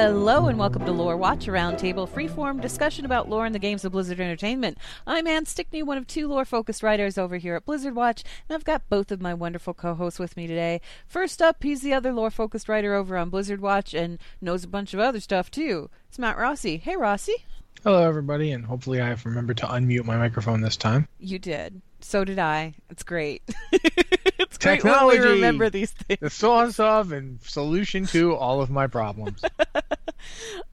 Hello and welcome to Lore Watch, a roundtable freeform discussion about lore in the games of Blizzard Entertainment. I'm Anne Stickney, one of two lore-focused writers over here at Blizzard Watch, and I've got both of my wonderful co-hosts with me today. First up, he's the other lore-focused writer over on Blizzard Watch and knows a bunch of other stuff too. It's Matt Rossi. Hey, Rossi. Hello, everybody, and hopefully I've remembered to unmute my microphone this time. You did. So did I. It's great. it's great when we remember these things. the source of and solution to all of my problems.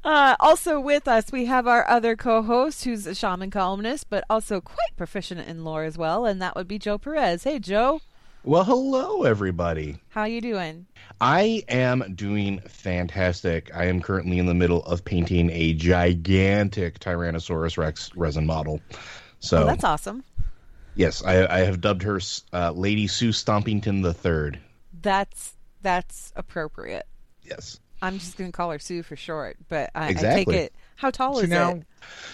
Uh, also with us, we have our other co-host, who's a shaman columnist, but also quite proficient in lore as well, and that would be Joe Perez. Hey, Joe. Well, hello, everybody. How you doing? I am doing fantastic. I am currently in the middle of painting a gigantic Tyrannosaurus Rex resin model. So oh, that's awesome. Yes, I, I have dubbed her uh, Lady Sue Stompington the Third. That's that's appropriate. Yes. I'm just going to call her Sue for short, but I, exactly. I take it. How tall So is now- it?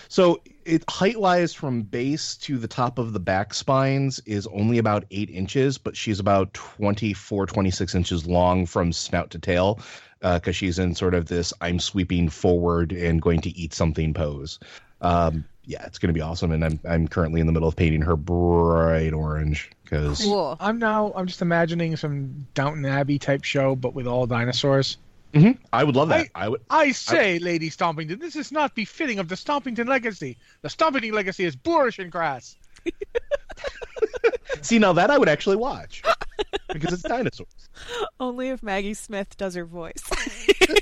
So it height wise from base to the top of the back spines is only about eight inches, but she's about 24, 26 inches long from snout to tail because she's in sort of this I'm sweeping forward and going to eat something pose. Um, yeah, it's going to be awesome. And I'm, I'm currently in the middle of painting her bright orange because Cool. I'm now I'm just imagining some Downton Abbey type show, but with all dinosaurs. Mm-hmm. I would love that. I, would. I say, Lady Stompington, this is not befitting of the Stompington legacy. The Stompington legacy is boorish and crass. See, now that I would actually watch because it's dinosaurs. Only if Maggie Smith does her voice.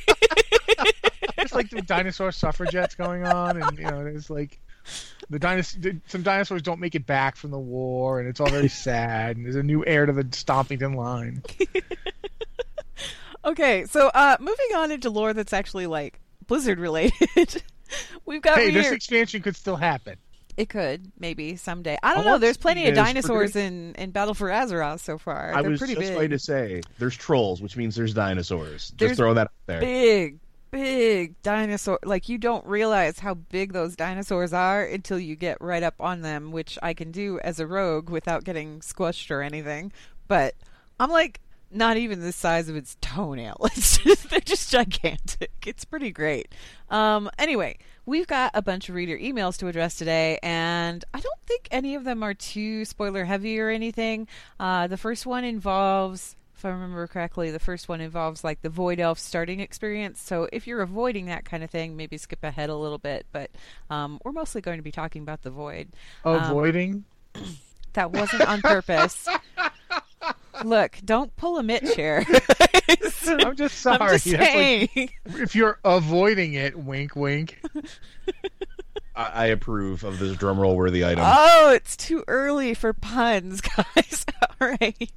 It's like the dinosaur suffragettes going on, and you know, it's like the dinos- some dinosaurs don't make it back from the war, and it's all very sad. And there's a new heir to the Stompington line. Okay, so uh, moving on into lore that's actually like Blizzard related. We've got hey, this expansion could still happen. It could maybe someday. I don't I know. There's plenty of dinosaurs pretty- in, in Battle for Azeroth so far. I They're was pretty just big. going to say there's trolls, which means there's dinosaurs. There's just throw that out there. Big, big dinosaur. Like you don't realize how big those dinosaurs are until you get right up on them, which I can do as a rogue without getting squished or anything. But I'm like not even the size of its toenail. It's just they're just gigantic. It's pretty great. Um, anyway, we've got a bunch of reader emails to address today, and I don't think any of them are too spoiler heavy or anything. Uh, the first one involves if I remember correctly, the first one involves like the Void Elf starting experience. So if you're avoiding that kind of thing, maybe skip ahead a little bit. But um, we're mostly going to be talking about the Void. Um, Avoiding. that wasn't on purpose. Look, don't pull a Mitch here. I'm just sorry. I'm just That's like- if you're avoiding it, wink, wink. I, I approve of this drum roll worthy item. Oh, it's too early for puns, guys. All right.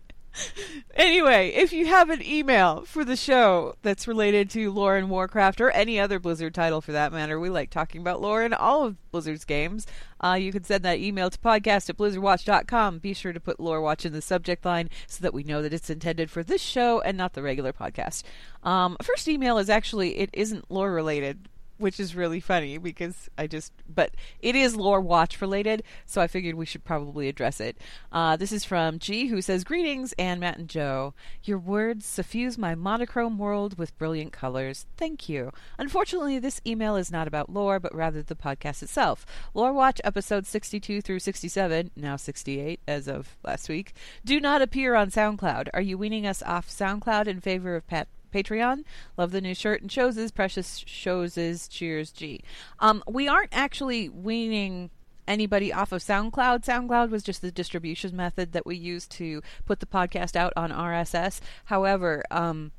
Anyway, if you have an email for the show that's related to lore and Warcraft or any other Blizzard title for that matter, we like talking about lore in all of Blizzard's games. Uh, you can send that email to podcast at blizzardwatch.com. Be sure to put Lore Watch in the subject line so that we know that it's intended for this show and not the regular podcast. Um, first email is actually, it isn't lore related, which is really funny because I just, but it is lore watch related, so I figured we should probably address it. Uh, this is from G, who says, Greetings, Anne, Matt, and Joe. Your words suffuse my monochrome world with brilliant colors. Thank you. Unfortunately, this email is not about lore, but rather the podcast itself. Lore Watch episodes 62 through 67, now 68 as of last week, do not appear on SoundCloud. Are you weaning us off SoundCloud in favor of Pat Patreon. Love the new shirt and shows is precious shows is cheers G. Um, we aren't actually weaning anybody off of SoundCloud. SoundCloud was just the distribution method that we used to put the podcast out on RSS. However, um,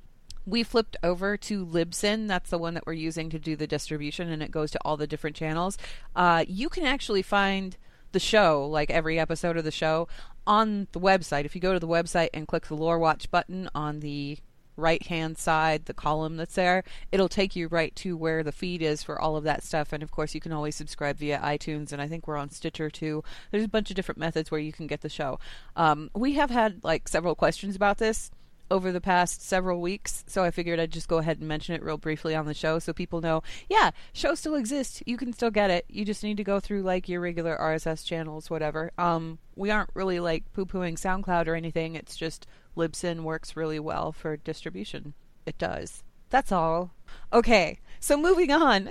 we flipped over to Libsyn. That's the one that we're using to do the distribution, and it goes to all the different channels. Uh, you can actually find the show, like every episode of the show, on the website. If you go to the website and click the Lore Watch button on the right hand side, the column that's there, it'll take you right to where the feed is for all of that stuff. And of course, you can always subscribe via iTunes, and I think we're on Stitcher too. There's a bunch of different methods where you can get the show. Um, we have had like several questions about this over the past several weeks, so I figured I'd just go ahead and mention it real briefly on the show so people know, yeah, show still exists. You can still get it. You just need to go through like your regular RSS channels, whatever. Um, we aren't really like poo pooing SoundCloud or anything. It's just Libsyn works really well for distribution. It does. That's all. Okay, so moving on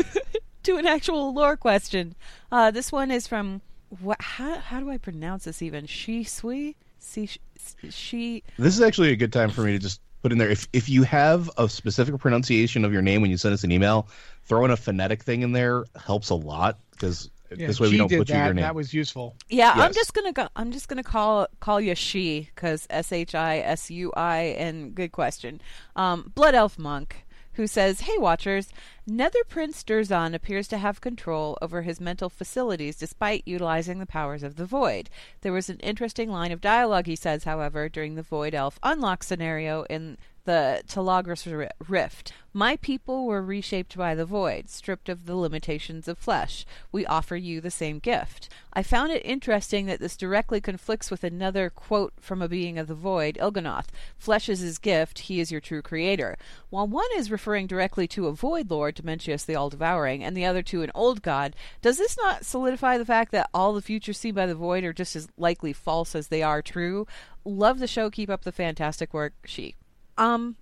to an actual lore question. Uh, this one is from what? How, how do I pronounce this even? She Sui? See, she. This is actually a good time for me to just put in there. If if you have a specific pronunciation of your name when you send us an email, throwing a phonetic thing in there helps a lot because Yeah, this way we don't did butcher that, your name. That was useful. Yeah, I'm just gonna go. I'm just gonna call call you she because S H I S U I and good question. Um, Blood Elf Monk who says, "Hey Watchers, Nether Prince Durzan appears to have control over his mental facilities despite utilizing the powers of the Void. There was an interesting line of dialogue he says, however, during the Void Elf unlock scenario in." The Telogrus Rift. My people were reshaped by the void, stripped of the limitations of flesh. We offer you the same gift. I found it interesting that this directly conflicts with another quote from a being of the void, Il'gynoth. Flesh is his gift, he is your true creator. While one is referring directly to a void lord, Dimensius the All Devouring, and the other to an old god, does this not solidify the fact that all the futures seen by the void are just as likely false as they are true? Love the show, keep up the fantastic work, she. Um,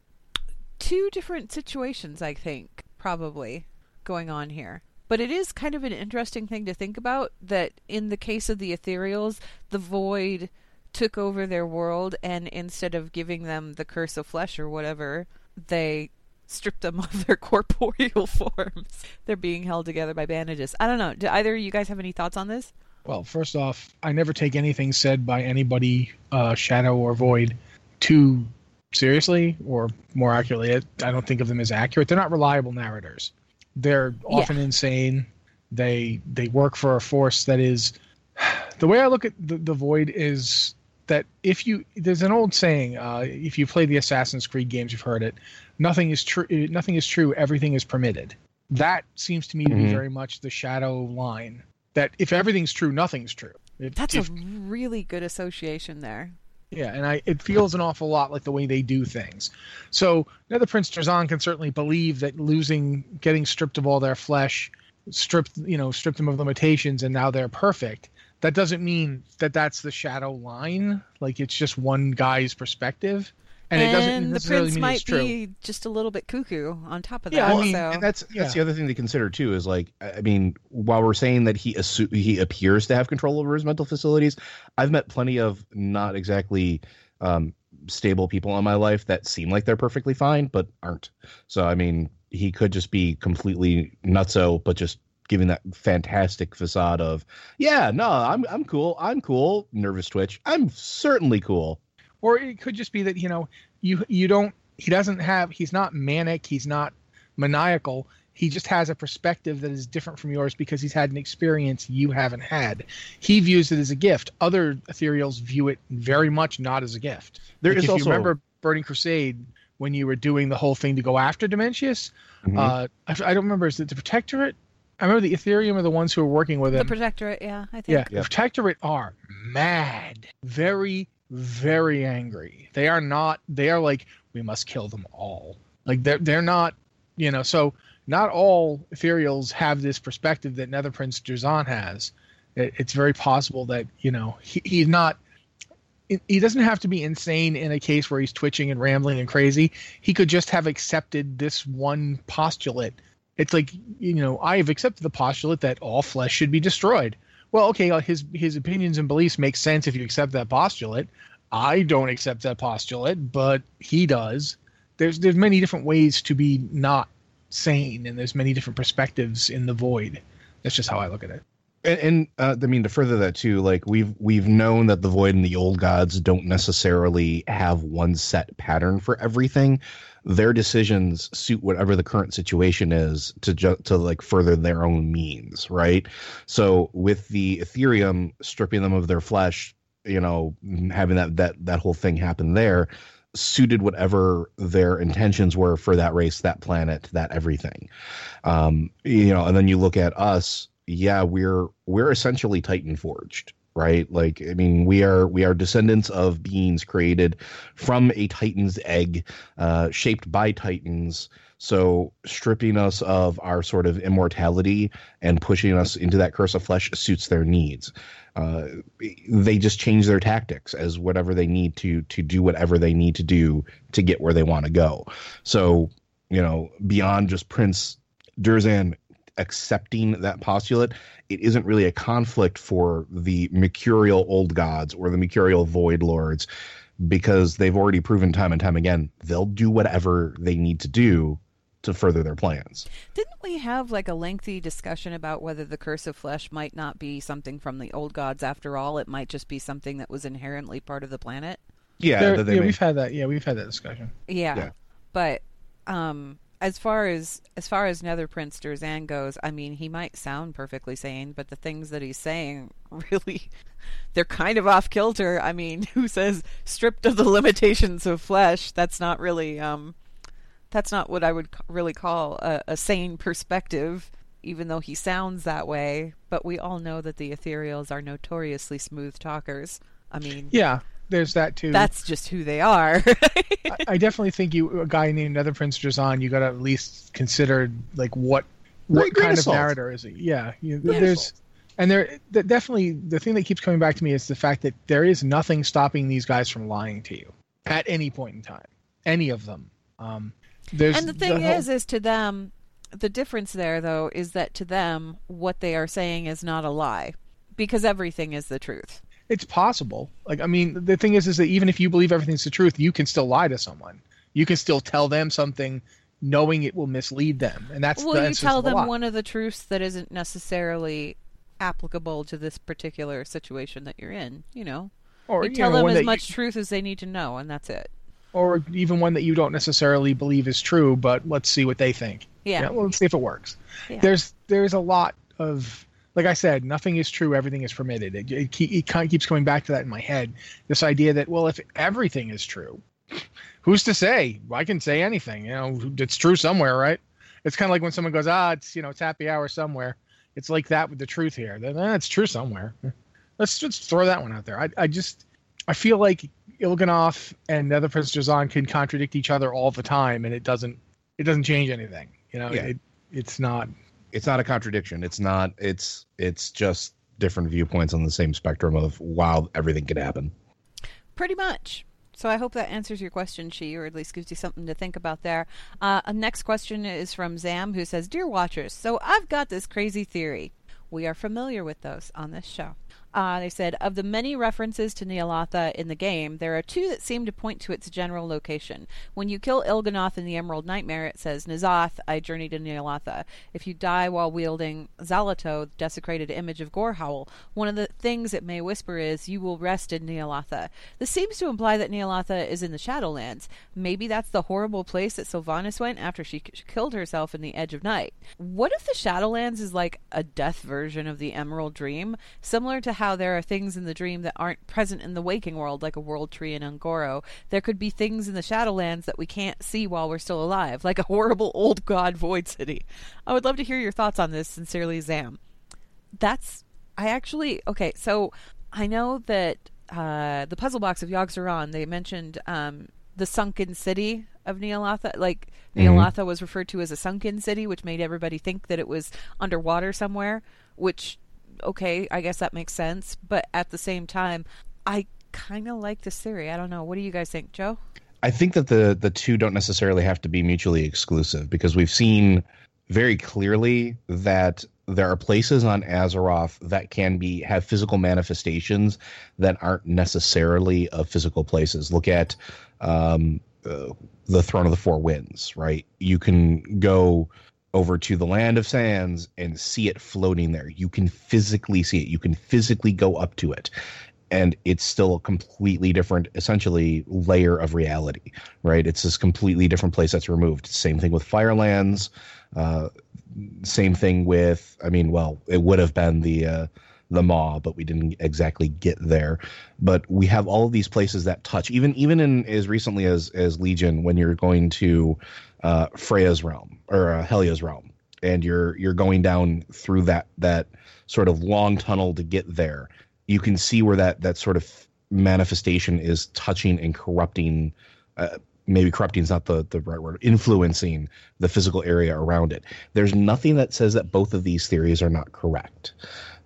two different situations, I think, probably going on here. But it is kind of an interesting thing to think about that in the case of the ethereals, the void took over their world, and instead of giving them the curse of flesh or whatever, they stripped them of their corporeal forms. They're being held together by bandages. I don't know. Do either of you guys have any thoughts on this? Well, first off, I never take anything said by anybody, uh, Shadow or Void, too seriously, or more accurately, I don't think of them as accurate. They're not reliable narrators. They're Yeah. often insane. They they work for a force that is. The way I look at the, the Void is that if you there's an old saying, uh, if you play the Assassin's Creed games, you've heard it. Nothing is true. Nothing is true. Everything is permitted. That seems to me to be Mhm. very much the Shadow line. That if everything's true, nothing's true. If- That's if- a really good association there. Yeah, and I it feels an awful lot like the way they do things. So Nether Prince Durzan can certainly believe that losing, getting stripped of all their flesh, stripped you know stripped them of limitations, and now they're perfect. That doesn't mean that that's the shadow line. Like it's just one guy's perspective, and, it doesn't the prince mean might it's true. be just a little bit cuckoo on top of Yeah, that. I mean, so. and that's Yeah. that's the other thing to consider too is like I I mean while we're saying that he assu- he appears to have control over his mental facilities, I've met plenty of not exactly um, stable people in my life that seem like they're perfectly fine but aren't. So I mean he could just be completely nutso, but just giving that fantastic facade of yeah no I'm I'm cool I'm cool nervous twitch I'm certainly cool. Or it could just be that you know you you don't he doesn't have he's not manic he's not maniacal He just has a perspective that is different from yours because he's had an experience you haven't had. He views it as a gift. Other ethereals view it very much not as a gift. There Like, is if also- you remember Burning Crusade when you were doing the whole thing to go after Dimensius. Mhm. Uh, I, I don't remember. Is it the Protectorate? I remember the Ethereum are the ones who are working with it. The. Protectorate, yeah, I think. Yeah, the Protectorate are mad, very, very angry. They are not. They are like, we must kill them all. Like they're they're not. You know, so not all ethereals have this perspective that Nether Prince Durzan has. It, it's very possible that you know he, he's not. he- He doesn't have to be insane in a case where he's twitching and rambling and crazy. He could just have accepted this one postulate it's like you know i have accepted the postulate that all flesh should be destroyed well okay uh, his his opinions and beliefs make sense if you accept that postulate. I don't accept that postulate but he does. There's there's many different ways to be not sane and there's many different perspectives in the void. That's just how i look at it and, and uh, I mean to further that too, like we've we've known that the void and the old gods don't necessarily have one set pattern for everything. Their decisions suit whatever the current situation is to ju- to like further their own means, right? So with the Ethereum stripping them of their flesh, you know, having that that that whole thing happen there suited whatever their intentions were for that race, that planet, that everything. Um, you know, and then you look at us, yeah, we're we're essentially Titan forged, right? Like, I mean, we are we are descendants of beings created from a Titan's egg, uh, shaped by Titans. So stripping us of our sort of immortality and pushing us into that curse of flesh suits their needs. Uh, they just change their tactics as whatever they need to to do whatever they need to do to get where they want to go. So you know, beyond just Prince Durzan accepting that postulate, it isn't really a conflict for the mercurial old gods or the mercurial void lords because they've already proven time and time again they'll do whatever they need to do to further their plans. Didn't we have like a lengthy discussion about whether the curse of flesh might not be something from the old gods after all? It might just be something that was inherently part of the planet. Yeah, There- that they yeah may- we've had that yeah we've had that discussion Yeah. Yeah. But um as far as as far as Nether Prince Durzan goes, I mean he might sound perfectly sane, but the things that he's saying really they're kind of off kilter. I mean, who says stripped of the limitations of flesh? That's not really um that's not what I would really call a, a sane perspective, even though he sounds that way. But we all know that the ethereals are notoriously smooth talkers. I mean, yeah there's that too that's just who they are. I, I definitely think you a guy named Nether Prince Durzan, you got to at least consider like what what grain kind of of narrator is it? Yeah, you, there's salt. and there th- definitely the thing that keeps coming back to me is the fact that there is nothing stopping these guys from lying to you at any point in time, any of them. Um, there's and the thing whole- is, is to them, the difference there though is that to them, what they are saying is not a lie, because everything is the truth. It's possible. Like I mean, the thing is, is that even if you believe everything's the truth, you can still lie to someone. You can still tell them something, knowing it will mislead them, and that's well, the you tell them one of the truths that isn't necessarily applicable to this particular situation that you're in. You know, or you you tell know, them as that you- much truth as they need to know, and that's it. or even one that you don't necessarily believe is true, but let's see what they think. Yeah. well, let's see if it works. Yeah. There's there's a lot of like I said, nothing is true, everything is permitted. It, it, it kind of keeps coming back to that in my head. This idea that well, if everything is true, who's to say? I can say anything. You know, it's true somewhere, right? It's kind of like when someone goes, ah, it's you know, it's happy hour somewhere. It's like that with the truth here. Then eh, it's true somewhere. Let's just throw that one out there. I, I just I feel like Il'gynoth and Nether Prince Durzan can contradict each other all the time, and it doesn't it doesn't change anything. You know, Yeah. it, it's not. It's not a contradiction. It's not. It's it's just different viewpoints on the same spectrum of wow, everything could happen. Pretty much. So I hope that answers your question, She, or at least gives you something to think about there. Uh, a next question is from Zam, who says, "Dear Watchers, so I've got this crazy theory. We are familiar with those on this show. Uh, they said, of the many references to Nyalotha in the game, there are two that seem to point to its general location. When you kill Il'gynoth in the Emerald Nightmare, it says, N'Zoth, I journeyed to Nyalotha. If you die while wielding Xal'atoh, the desecrated image of Gorehowl, one of the things it may whisper is, you will rest in Nyalotha. This seems to imply that Nyalotha is in the Shadowlands. Maybe that's the horrible place that Sylvanas went after she k- killed herself in the Edge of Night. What if the Shadowlands is like a death version of the Emerald Dream, similar to how there are things in the dream that aren't present in the waking world, like a world tree in Un'Goro? There could be things in the Shadowlands that we can't see while we're still alive, like a horrible old god void city. I would love to hear your thoughts on this. Sincerely, Zam. That's I actually okay. So I know that uh, the puzzle box of Yogg-Saron they mentioned um, the sunken city of Nyalotha. Like Nyalotha was referred to as a sunken city, which made everybody think that it was underwater somewhere. Which okay, I guess that makes sense. But at the same time, I kind of like this theory. I don't know. What do you guys think, Joe? I think that the the two don't necessarily have to be mutually exclusive because we've seen very clearly that there are places on Azeroth that can be have physical manifestations that aren't necessarily of physical places. Look at um, uh, the Throne of the Four Winds, right? You can go over to the Land of Sands and see it floating there. You can physically see it. You can physically go up to it. And it's still a completely different, essentially, layer of reality, right? It's this completely different place that's removed. Same thing with Firelands. Uh, same thing with, I mean, well, it would have been the uh, the Maw, but we didn't exactly get there. But we have all of these places that touch, even even in as recently as as Legion, when you're going to uh, Freya's realm or uh, Helya's realm, and you're you're going down through that that sort of long tunnel to get there. You can see where that that sort of manifestation is touching and corrupting. Uh, maybe corrupting is not the, the right word, influencing the physical area around it. There's nothing that says that both of these theories are not correct.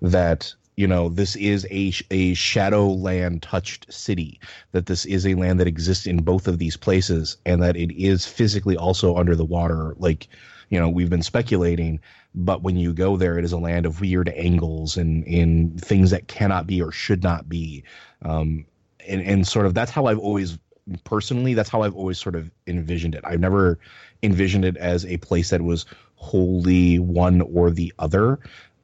That, you know, this is a, a shadowland touched city, that this is a land that exists in both of these places, and that it is physically also under the water. Like, you know, we've been speculating, but when you go there, it is a land of weird angles and, and things that cannot be or should not be. Um, and, and sort of that's how I've always personally that's how i've always sort of envisioned it i've never envisioned it as a place that was wholly one or the other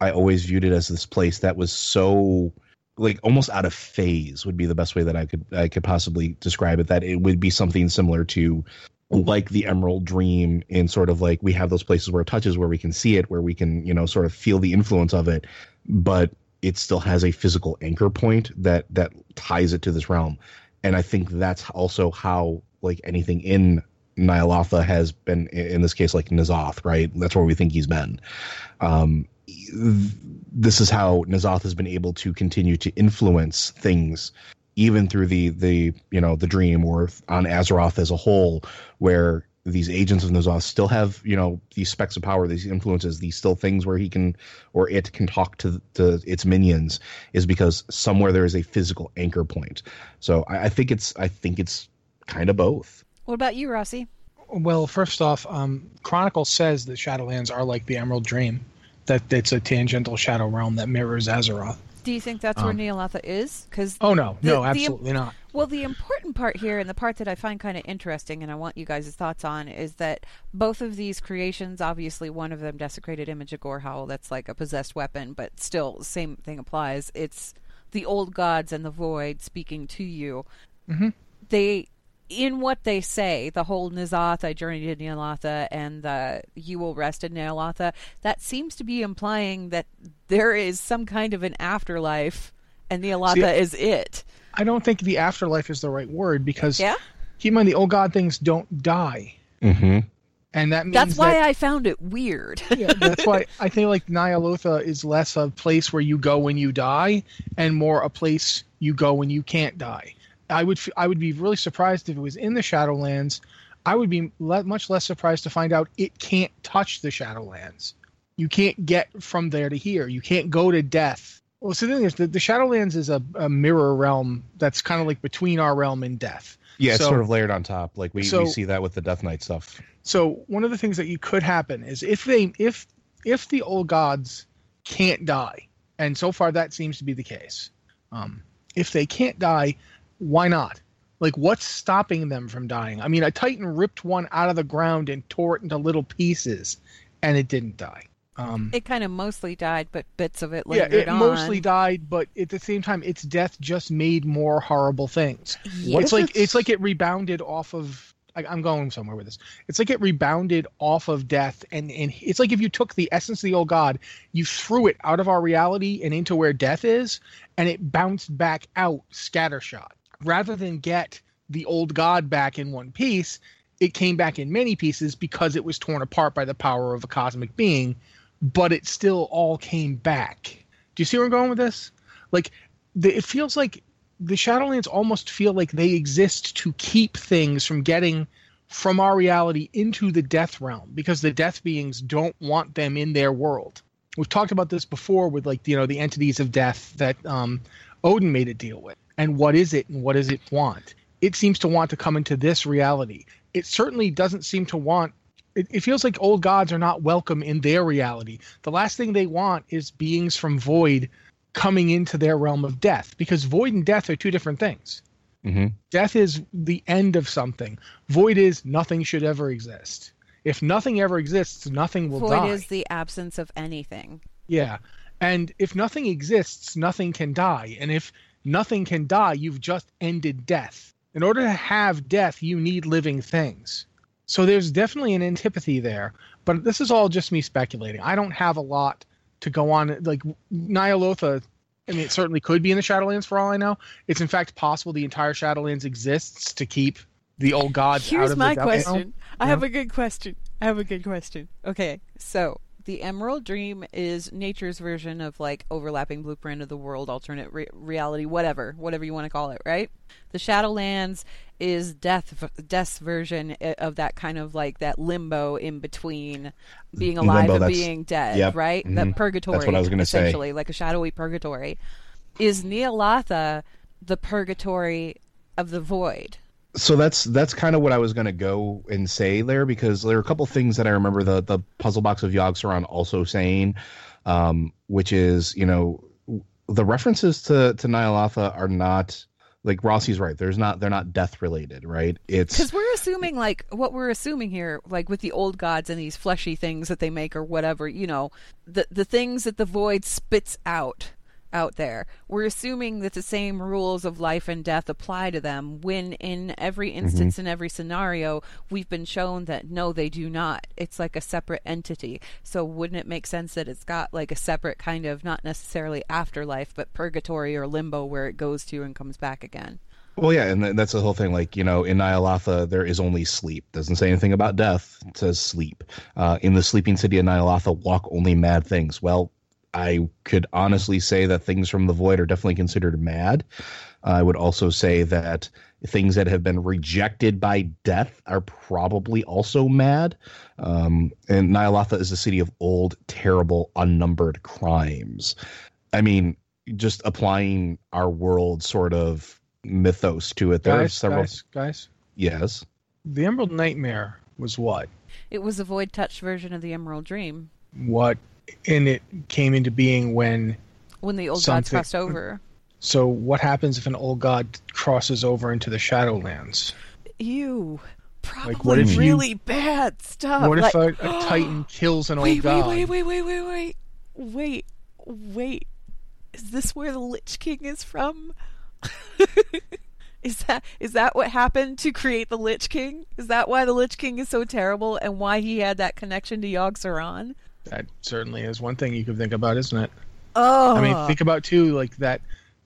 i always viewed it as this place that was so like almost out of phase would be the best way that i could i could possibly describe it that it would be something similar to like the emerald dream in sort of like we have those places where it touches where we can see it where we can you know sort of feel the influence of it but it still has a physical anchor point that that ties it to this realm and I think that's also how like anything in Nyalotha has been in this case like N'Zoth, right? That's where we think he's been. Um, this is how N'Zoth has been able to continue to influence things even through the the you know the dream or on Azeroth as a whole where these agents of N'Zoth still have you know these specks of power, these influences, these still things where he can or it can talk to to its minions is because somewhere there is a physical anchor point. So I, I think it's I think it's kind of both. What about you, Rossi? Well, first off, um, Chronicle says that Shadowlands are like the Emerald Dream, that it's a tangential shadow realm that mirrors Azeroth. Do you think that's where Nyalotha is? Because Oh no, no, absolutely not. Well, the important part here, and the part that I find kind of interesting, and I want you guys' thoughts on, is that both of these creations, obviously, one of them, Desecrated Image of Gorehowl, that's like a possessed weapon, but still, same thing applies. It's the old gods and the void speaking to you. Mm-hmm. They, in what they say, the whole N'Zoth, I journeyed to Nyalotha, and the you will rest in Nyalotha, that seems to be implying that there is some kind of an afterlife, and Nyalotha See, is it. I don't think the afterlife is the right word because Yeah? keep in mind the old god things don't die, Mm-hmm. and that means That's why that, I found it weird. yeah, that's why I think like Nyalotha is less a place where you go when you die, and more a place you go when you can't die. I would I would be really surprised if it was in the Shadowlands. I would be le- much less surprised to find out it can't touch the Shadowlands. You can't get from there to here. You can't go to death. Well, so the thing is, the, the Shadowlands is a, a mirror realm that's kind of like between our realm and death. Yeah, it's So- sort of layered on top. Like we, so- we see that with the Death Knight stuff. So one of the things that you could happen is if they if if the old gods can't die, and so far that seems to be the case, Um, if they can't die, why not? Like, what's stopping them from dying? I mean, a Titan ripped one out of the ground and tore it into little pieces, and it didn't die. Um, It kind of mostly died, but bits of it yeah, it on. mostly died, but at the same time, its death just made more horrible things. What it's like it's- it's like it rebounded off of. I, I'm going somewhere with this. It's like it rebounded off of death, and and it's like if you took the essence of the old god, you threw it out of our reality and into where death is, and it bounced back out scattershot. Rather than get the old god back in one piece, it came back in many pieces because it was torn apart by the power of a cosmic being, but it still all came back. Do you see where I'm going with this? Like, the, it feels like the Shadowlands almost feel like they exist to keep things from getting from our reality into the death realm because the death beings don't want them in their world. We've talked about this before with like you know the entities of death that um, Odin made a deal with, and what is it and what does it want? It seems to want to come into this reality. It certainly doesn't seem to want. It, it feels like old gods are not welcome in their reality. The last thing they want is beings from Void coming into their realm of death because void and death are two different things. hmm Death is the end of something. Void is nothing should ever exist. If nothing ever exists, nothing will Void die. is the absence of anything. Yeah. And if nothing exists, nothing can die. And if nothing can die, you've just ended death. In order to have death, you need living things. So there's definitely an antipathy there. But this is all just me speculating. I don't have a lot to go on. Like Nyalotha, I mean, it certainly could be in the Shadowlands for all I know. It's in fact possible the entire Shadowlands exists to keep the old gods out Here's of my the Death Realm. question. I have a good question. I have a good question. Okay, so the Emerald Dream is nature's version of like overlapping blueprint of the world, alternate re- reality, whatever, whatever you want to call it, right? The Shadowlands is death, death's version of that kind of like that limbo in between being alive Limbo, and being dead, yep, right? mhm. That purgatory, That's what I was gonna say. essentially, like a shadowy purgatory. Is Nyalotha the purgatory of the void? So that's that's kind of what I was going to go and say there because there are a couple things that I remember the the puzzle box of Yogg-Saron also saying, um, which is you know the references to to Nyalotha are not like Rossi's right. There's not they're not death related, right? It's Because we're assuming, like, what we're assuming here, like with the old gods and these fleshy things that they make or whatever, you know, the the things that the void spits out out there. We're assuming that the same rules of life and death apply to them when in every instance in every scenario we've been shown that no they do not. It's like a separate entity. So wouldn't it make sense that it's got like a separate kind of not necessarily afterlife but purgatory or limbo where it goes to and comes back again? Well, yeah, and that's the whole thing. Like, you know, in Nyalotha, there is only sleep. Doesn't say anything about death. It says sleep. Uh, in the sleeping city of Nyalotha, walk only mad things. Well, I could honestly say that things from the void are definitely considered mad. I would also say that things that have been rejected by death are probably also mad. Um, and Nyalotha is a city of old, terrible, unnumbered crimes. I mean, just applying our world sort of mythos to it. There are several. guys, guys. Yes. The Emerald Nightmare was what? It was a void touch version of the Emerald Dream. What and it came into being when when the old gods crossed over. so what happens if an old god crosses over into the Shadowlands? Ew. Probably Like, what if you- really bad stuff. what if a, uh, a titan kills an old wait, god? wait, wait, wait, wait, wait, wait, wait, wait. Is this where the Lich King is from? is that is that what happened to create the Lich King? Is that why the Lich King is so terrible and why he had that connection to Yogg Saron? That certainly is one thing you could think about, isn't it? Oh, I mean, think about too, like that.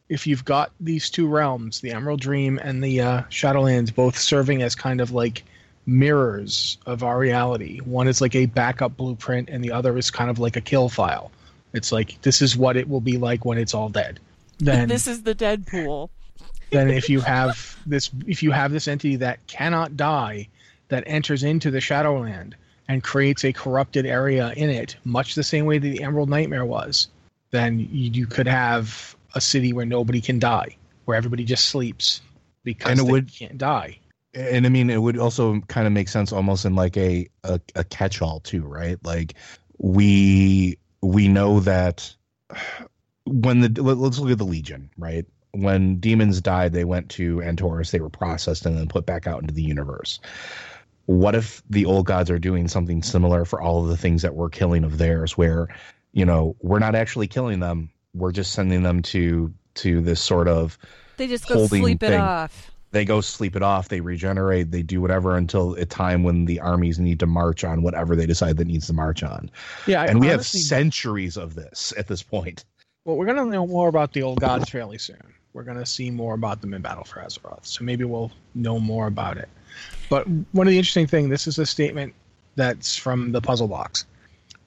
If you've got these two realms, the Emerald Dream and the uh, Shadowlands, both serving as kind of like mirrors of our reality. One is like a backup blueprint, and the other is kind of like a kill file. It's like this is what it will be like when it's all dead. Then, this is the Deadpool. then if you have this, if you have this entity that cannot die, that enters into the Shadowland and creates a corrupted area in it, much the same way that the Emerald Nightmare was, then you, could have a city where nobody can die, where everybody just sleeps because And it they would- can't die. and I mean, it would also kind of make sense almost in like a a, a catch all too, right? Like we we know that when the let- let's look at the Legion, right? when demons died, they went to Antorus, they were processed and then put back out into the universe. What if the old gods are doing something similar for all of the things that we're killing of theirs, where, you know, we're not actually killing them, we're just sending them to to this sort of They just go holding sleep it thing. off. they go sleep it off, they regenerate, they do whatever until a time when the armies need to march on whatever they decide that needs to march on. Yeah, I and we honestly- have centuries of this at this point. Well, we're going to know more about the old gods fairly soon. We're going to see more about them in Battle for Azeroth, so maybe we'll know more about it. But one of the interesting things, this is a statement that's from the puzzle box.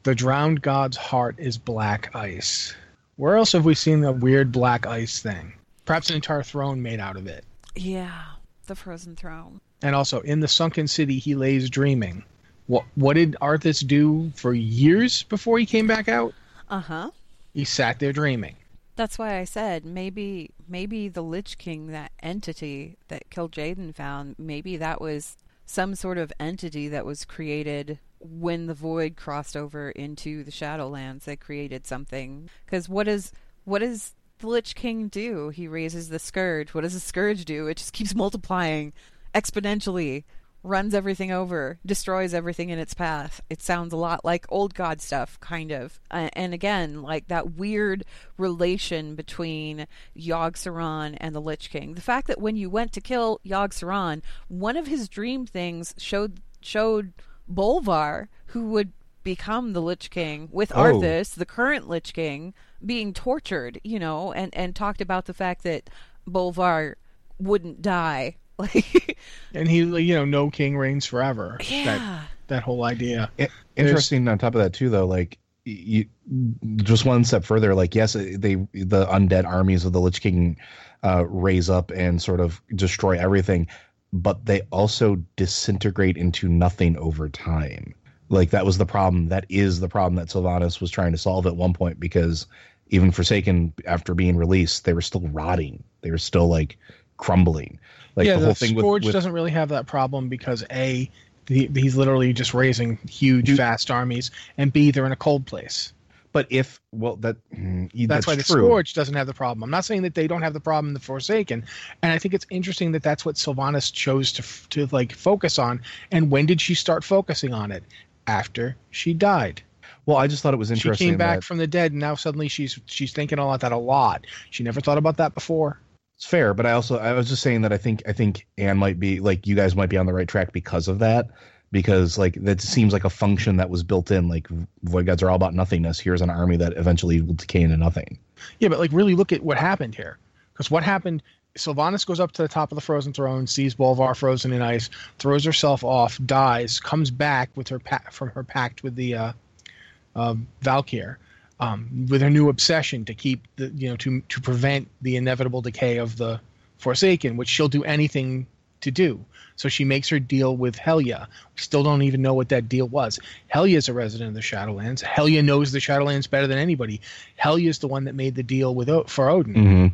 The drowned god's heart is black ice. Where else have we seen a weird black ice thing? Perhaps an entire throne made out of it. Yeah, the frozen throne. And also, in the sunken city, he lays dreaming. What what did Arthas do for years before he came back out? Uh huh. He sat there dreaming. That's why I said maybe maybe the Lich King, that entity that Kil'jaeden found, maybe that was some sort of entity that was created when the Void crossed over into the Shadowlands. That created something. Because what is what does the Lich King do? He raises the scourge. What does the scourge do? It just keeps multiplying exponentially. Runs everything over, destroys everything in its path. It sounds a lot like old god stuff, kind of. Uh, and again, like that weird relation between Saron and the Lich King. The fact that when you went to kill Saron, one of his dream things showed showed Bolvar, who would become the Lich King, with Oh. Arthas, the current Lich King, being tortured, you know, and, and talked about the fact that Bolvar wouldn't die. Like, And he, you know, no king reigns forever. Yeah. That, that whole idea. I- Interesting on top of that too, though. Like you, just one step further. Like yes, they the undead armies of the Lich King uh, raise up and sort of destroy everything, but they also disintegrate into nothing over time. Like that was the problem. That is the problem that Sylvanas was trying to solve at one point because even Forsaken, after being released, they were still rotting. They were still like crumbling. Like yeah, the the, whole thing with, Scourge with doesn't really have that problem because A, he, he's literally just raising huge, fast armies, and B, they're in a cold place. But if well, that mm, That's, that's, why the true. Scourge doesn't have the problem. I'm not saying that they don't have the problem in the Forsaken, and I think it's interesting that that's what Sylvanas chose to to like focus on. And when did she start focusing on it? After she died. Well, I just thought it was interesting. She came back that- from the dead, and now suddenly she's she's thinking about that a lot. She never thought about that before. It's fair, but I also I was just saying that I think I think Anne might be like you guys might be on the right track because of that. Because like that seems like a function that was built in. Like void gods are all about nothingness. Here's an army that eventually will decay into nothing. Yeah, but like really look at what happened here. Because what happened, Sylvanas goes up to the top of the frozen throne, sees Bolvar frozen in ice, throws herself off, dies, comes back with her pa- from her pact with the uh, uh, Valkyr, um, with her new obsession to keep the you know to to prevent the inevitable decay of the Forsaken, which she'll do anything to do. So she makes her deal with Helya. We still don't even know what that deal was. Helya is a resident of the Shadowlands. Helya knows the Shadowlands better than anybody. Helya is the one that made the deal with o- for Odin. Mm-hmm.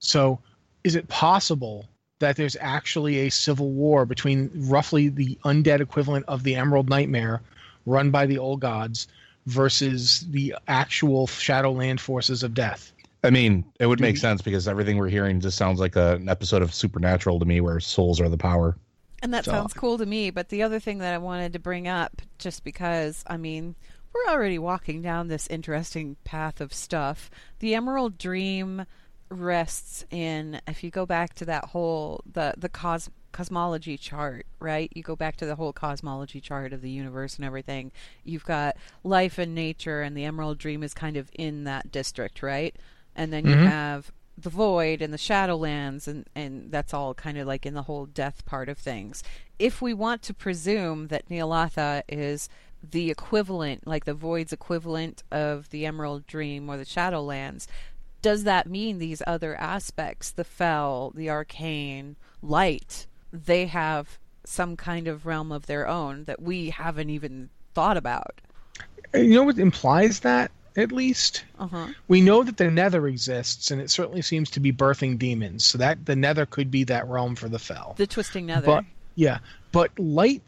So, is it possible that there's actually a civil war between roughly the undead equivalent of the Emerald Nightmare, run by the old gods, versus the actual Shadowland forces of death? I mean, it would make sense because everything we're hearing just sounds like a, an episode of Supernatural to me, where souls are the power. And that So- sounds cool to me. But the other thing that I wanted to bring up, just because, I mean, we're already walking down this interesting path of stuff. The Emerald Dream rests in, if you go back to that whole, the, the cos, cosmology chart, right? You go back to the whole cosmology chart of the universe and everything. You've got life and nature, and the Emerald Dream is kind of in that district, right? And then you Mhm. have the void and the shadowlands and and that's all kind of like in the whole death part of things if we want to presume that Nyalotha is the equivalent like the void's equivalent of the emerald dream or the shadowlands does that mean these other aspects the fel the arcane light they have some kind of realm of their own that we haven't even thought about You know what implies that, at least? uh-huh We know that the Nether exists, and it certainly seems to be birthing demons. So that the Nether could be that realm for the Fel. the twisting nether But yeah, but light.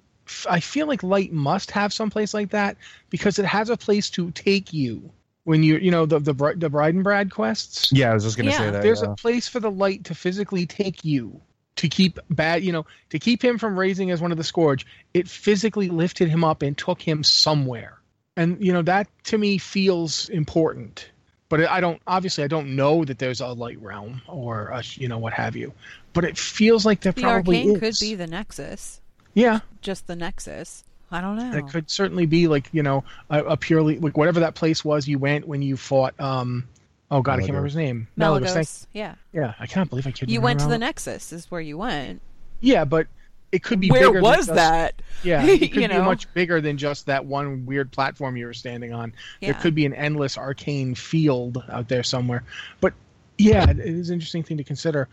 I feel like light must have some place like that because it has a place to take you when you you know the the Bri- the Bride and Brad quests. Yeah, I was just gonna Yeah. say that. There's yeah. a place for the light to physically take you to keep bad you know to keep him from raising as one of the scourge it physically lifted him up and took him somewhere. And you know that to me feels important. But i don't obviously i don't know that there's a light realm or a, you know what have you. But it feels like there The probably arcane is. could be the Nexus, yeah. Just the Nexus. I don't know. it could certainly be like you know a, a purely like whatever that place was you went when you fought um oh god i can't remember his name Malygos, thank- Malygos, yeah. yeah i can't believe i couldn't You went to the. Nexus, is where you went. Yeah, but it could be Where bigger than was just- that? Yeah, it could You be know? much bigger than just that one weird platform you were standing on. Yeah. There could be an endless arcane field out there somewhere. But yeah, it is an interesting thing to consider.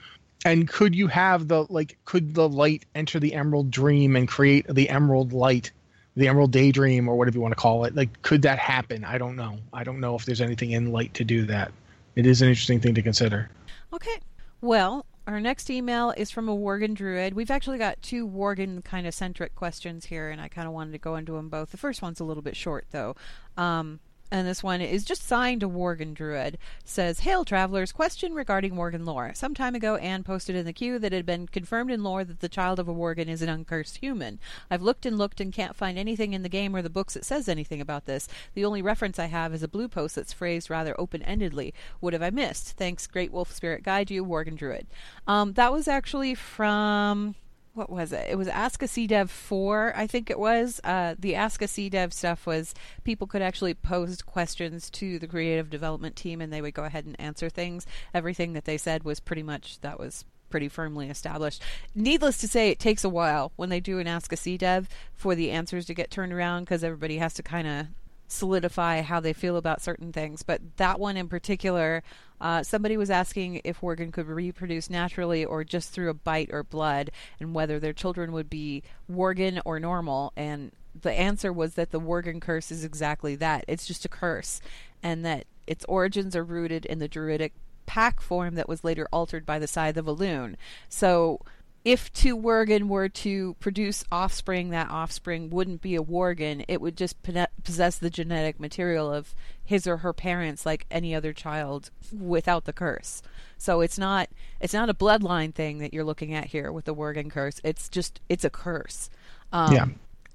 And could you have the like could the light enter the emerald dream and create the emerald light, the emerald daydream or whatever you want to call it? Like could that happen? I don't know. I don't know if there's anything in light to do that. It is an interesting thing to consider. Okay. Well, our next email is from a Worgen Druid. We've actually got two Worgen kind of centric questions here, and I kind of wanted to go into them both. The first one's a little bit short, though. Um, and this one is just signed a Worgen Druid. Says, Hail travelers, question regarding Worgen lore. Some time ago, Anne posted in the queue that it had been confirmed in lore that the child of a Worgen is an uncursed human. I've looked and looked and can't find anything in the game or the books that says anything about this. The only reference I have is a blue post that's phrased rather open endedly. What have I missed? Thanks, Great Wolf Spirit Guide You, Worgen Druid. Um, that was actually from what was it? It was Ask a CDev 4, I think it was. Uh, the Ask a CDev stuff was people could actually pose questions to the creative development team and they would go ahead and answer things. Everything that they said was pretty much, that was pretty firmly established. Needless to say, it takes a while when they do an Ask a CDev for the answers to get turned around because everybody has to kind of solidify how they feel about certain things. But that one in particular, uh, somebody was asking if Worgen could reproduce naturally or just through a bite or blood, and whether their children would be Worgen or normal. And the answer was that the Worgen curse is exactly that. It's just a curse, and that its origins are rooted in the Druidic pack form that was later altered by the Scythe of Elune. So if two Worgen were to produce offspring, that offspring wouldn't be a Worgen. It would just possess the genetic material of his or her parents, like any other child, without the curse. So it's not it's not a bloodline thing that you're looking at here with the Worgen curse. It's just it's a curse. Um, Yeah.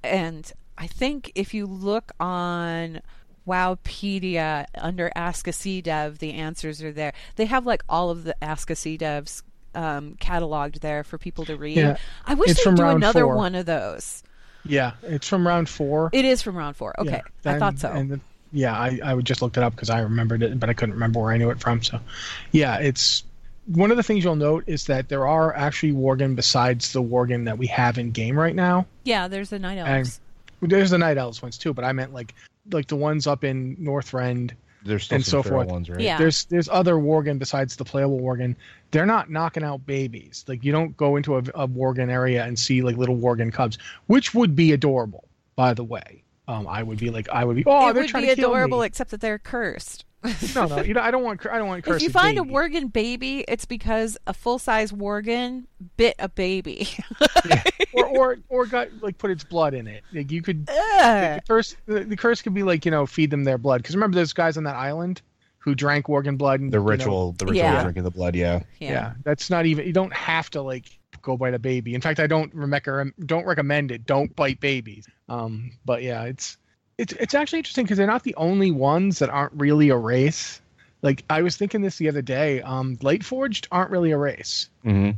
And I think if you look on Wowpedia under Ask a CDev, the answers are there. They have like all of the Ask a CDevs um, cataloged there for people to read. Yeah. I wish It's they'd do another four. one of those. Yeah, it's from round four. It is from round four. Okay, Yeah, I thought so. And the- yeah, I, I would just looked it up because I remembered it, but I couldn't remember where I knew it from. So, yeah, it's one of the things you'll note is that there are actually Worgen besides the Worgen that we have in game right now. yeah, there's the Night And Elves. there's the Night Elves ones too, but I meant like like the ones up in Northrend There's still and some so feral forth. ones, right? Yeah. There's there's other Worgen besides the playable Worgen. They're not knocking out babies. Like you don't go into a, a Worgen area and see like little Worgen cubs, which would be adorable. By the way, um, I would be like I would be. Oh, it they're would trying be to kill adorable, me. except that they're cursed. no, no, you know, I don't want. I don't want. if you find baby. a Worgen baby, it's because a full size Worgen bit a baby. or or or got like put its blood in it. Like you could Ugh. the curse. The, the curse could be like you know feed them their blood because remember those guys on that island who drank Worgen blood. And, The you know, ritual, the ritual Yeah. drinking the blood. Yeah. yeah. that's not even. You don't have to like go bite a baby. In fact, I don't remec- don't recommend it. Don't bite babies. Um, but yeah, it's it's it's actually interesting because they're not the only ones that aren't really a race. Like I was thinking this the other day. Um, Light Forged aren't really a race. hmm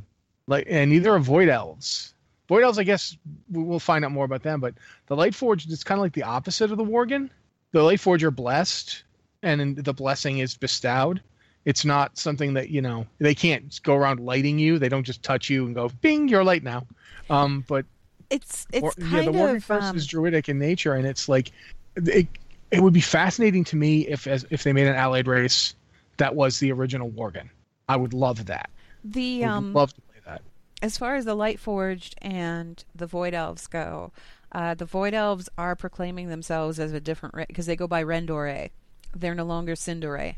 like and neither are void elves void elves i guess we- we'll find out more about them but the light forge is kind of like the opposite of the worgen the light forge are blessed and the blessing is bestowed it's not something that you know they can't go around lighting you they don't just touch you and go bing you're light now um but It's it's or- yeah the worgen of curse um, is druidic in nature and it's like it, it would be fascinating to me if as if they made an allied race that was the original worgen i would love that the um love to play that as far as the Light Forged and the Void Elves go, uh, the Void Elves are proclaiming themselves as a different race because they go by Ren'dorei. They're no longer Sin'dorei.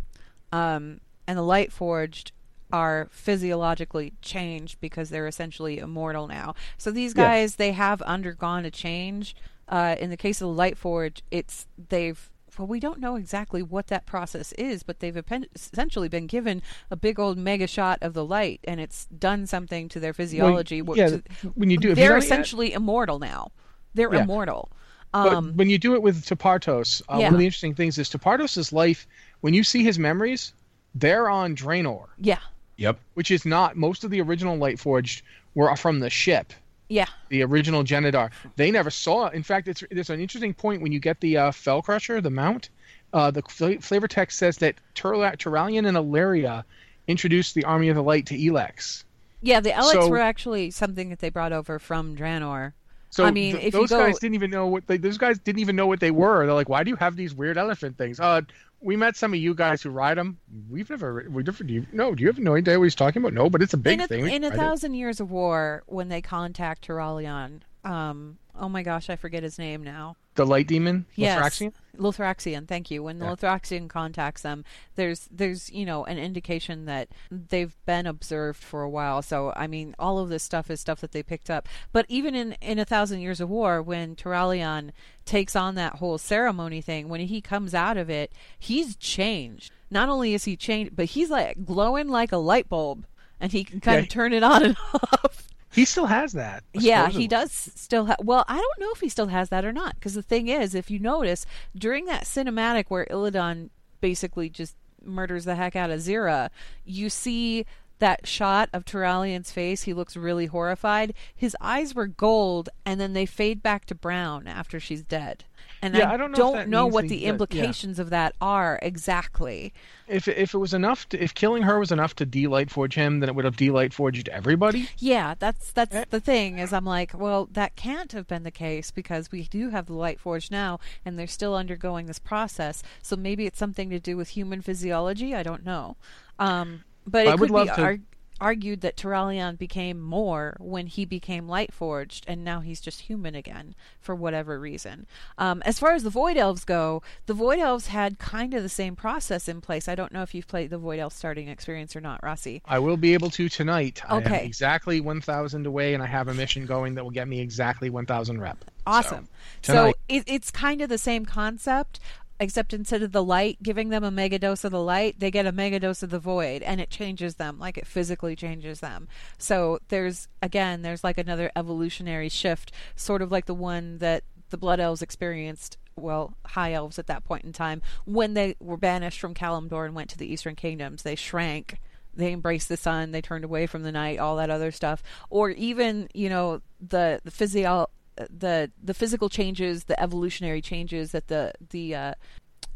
Um, and the Light Forged are physiologically changed because they're essentially immortal now. So these Yeah. guys, they have undergone a change. Uh, in the case of the Light Forge, it's they've well, we don't know exactly what that process is, but they've essentially been given a big old mega shot of the light, and it's done something to their physiology. yeah, to- when you do- they're done it yet? essentially immortal now. They're Yeah. immortal. But Um, when you do it with Tepartos, uh, Yeah. one of the interesting things is Tepartos' life. When you see his memories, they're on Draenor, yeah, Yep. which is not most of the original Lightforged were from the ship. yeah, the original Genedar. They never saw. In fact, it's there's an interesting point when you get the uh, Felcrusher, the mount. Uh, the fl- flavor text says that Turla- Turalyon and Alleria introduced the Army of the Light to elekks. yeah. The elekks So- were actually something that they brought over from Draenor. So I mean, th- if you those go- guys didn't even know what they, those guys didn't even know what they were. They're like, "Why do you have these weird elephant things?" Uh, we met some of you guys who ride them. We've never, we never, do you, no, do you have no idea what he's talking about? No, but it's a big in a, thing. We in a ride it. thousand years of war, when they contact Turalyon, um, oh my gosh, I forget his name now. The light demon, Yes? Lothraxion. Thank you. When the Yeah. Lothraxion contacts them, there's there's you know an indication that they've been observed for a while. So I mean, all of this stuff is stuff that they picked up. But even in in a thousand years of war, when Turalyon takes on that whole ceremony thing, when he comes out of it, he's changed. Not only is he changed, but he's like glowing like a light bulb, and he can kind Yeah. of turn it on and off. He still has that. Yeah, supposedly. he does still have. Well, I don't know if he still has that or not. Because the thing is, if you notice during that cinematic where Illidan basically just murders the heck out of Xe'ra, you see that shot of Turalyon's face. He looks really horrified. His eyes were gold, and then they fade back to brown after she's dead. And Yeah, I, I don't know don't know what the that- yeah. implications of that are exactly. If if it was enough, to, if killing her was enough to delight forge him, then it would have delight forged everybody. Yeah, that's that's Eh. the thing. Is I'm like, well, that can't have been the case because we do have the light forge now, and they're still undergoing this process. So maybe it's something to do with human physiology. I don't know. Um, but I it would could be love to- ar- argued that Turalyon became more when he became light forged, and now he's just human again for whatever reason. Um, as far as the Void Elves go, the Void Elves had kind of the same process in place. I don't know if you've played the Void Elf starting experience or not, Rossi. I will be able to tonight. I am Okay. exactly 1,000 away, and I have a mission going that will get me exactly 1,000 rep. Awesome. So, tonight. it, it's kind of the same concept, except instead of the light giving them a mega dose of the light, they get a mega dose of the void, and it changes them, like it physically changes them. So there's again, there's like another evolutionary shift, sort of like the one that the Blood Elves experienced. Well, High Elves at that point in time, when they were banished from Kalimdor and went to the Eastern Kingdoms, they shrank they embraced the sun they turned away from the night all that other stuff or even you know the the physio the the physical changes the evolutionary changes that the the uh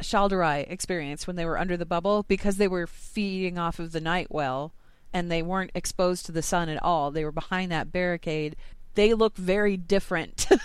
Shal'dorei experienced when they were under the bubble because they were feeding off of the night well and they weren't exposed to the sun at all they were behind that barricade they look very different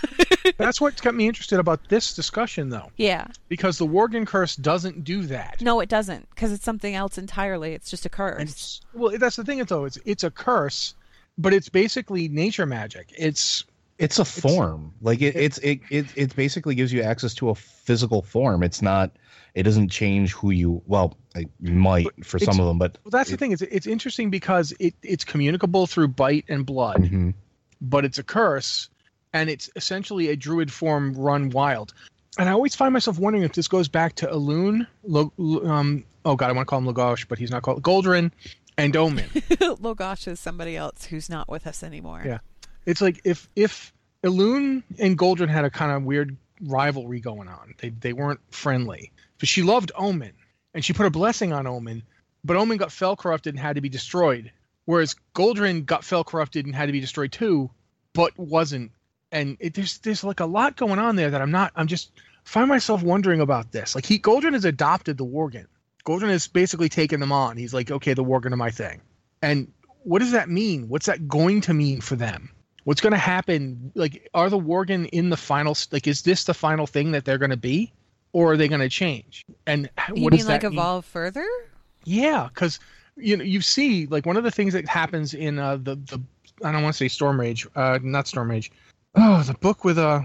That's what got me interested about this discussion, though, yeah because the Worgen curse doesn't do that. no it doesn't because it's something else entirely it's just a curse It's, well, that's the thing, though. It's it's a curse, but it's basically nature magic. It's It's a form. like it, it's it, it it basically gives you access to a physical form. It's not. It doesn't change who you. Well, it might for some of them, but well, that's the thing. It's it's interesting because it it's communicable through bite and blood, Mhm. but it's a curse, and it's essentially a druid form run wild. And I always find myself wondering if this goes back to Elune, Lo, um, oh god, I want to call him Lo'Gosh, but he's not called Goldrinn, and Omen. Lo'Gosh is somebody else who's not with us anymore Yeah. It's like if if Elune and Goldrinn had a kind of weird rivalry going on. They they weren't friendly. But she loved Omen and she put a blessing on Omen, but Omen got fell corrupted and had to be destroyed. Whereas Goldrinn got fell corrupted and had to be destroyed too, but wasn't. And it, there's there's like a lot going on there that I'm not. I'm just find myself wondering about this. Like he Goldrinn has adopted the Worgen. Goldrinn has basically taken them on. He's like, okay, the Worgen are my thing. And what does that mean? What's that going to mean for them? What's going to happen? Like, are the Worgen in the final? Like, is this the final thing that they're going to be, or are they going to change? And you what mean does like that mean? evolve further Yeah, because you know you see like one of the things that happens in uh, the the I don't want to say Stormrage, uh, not Stormrage. Oh, the book with uh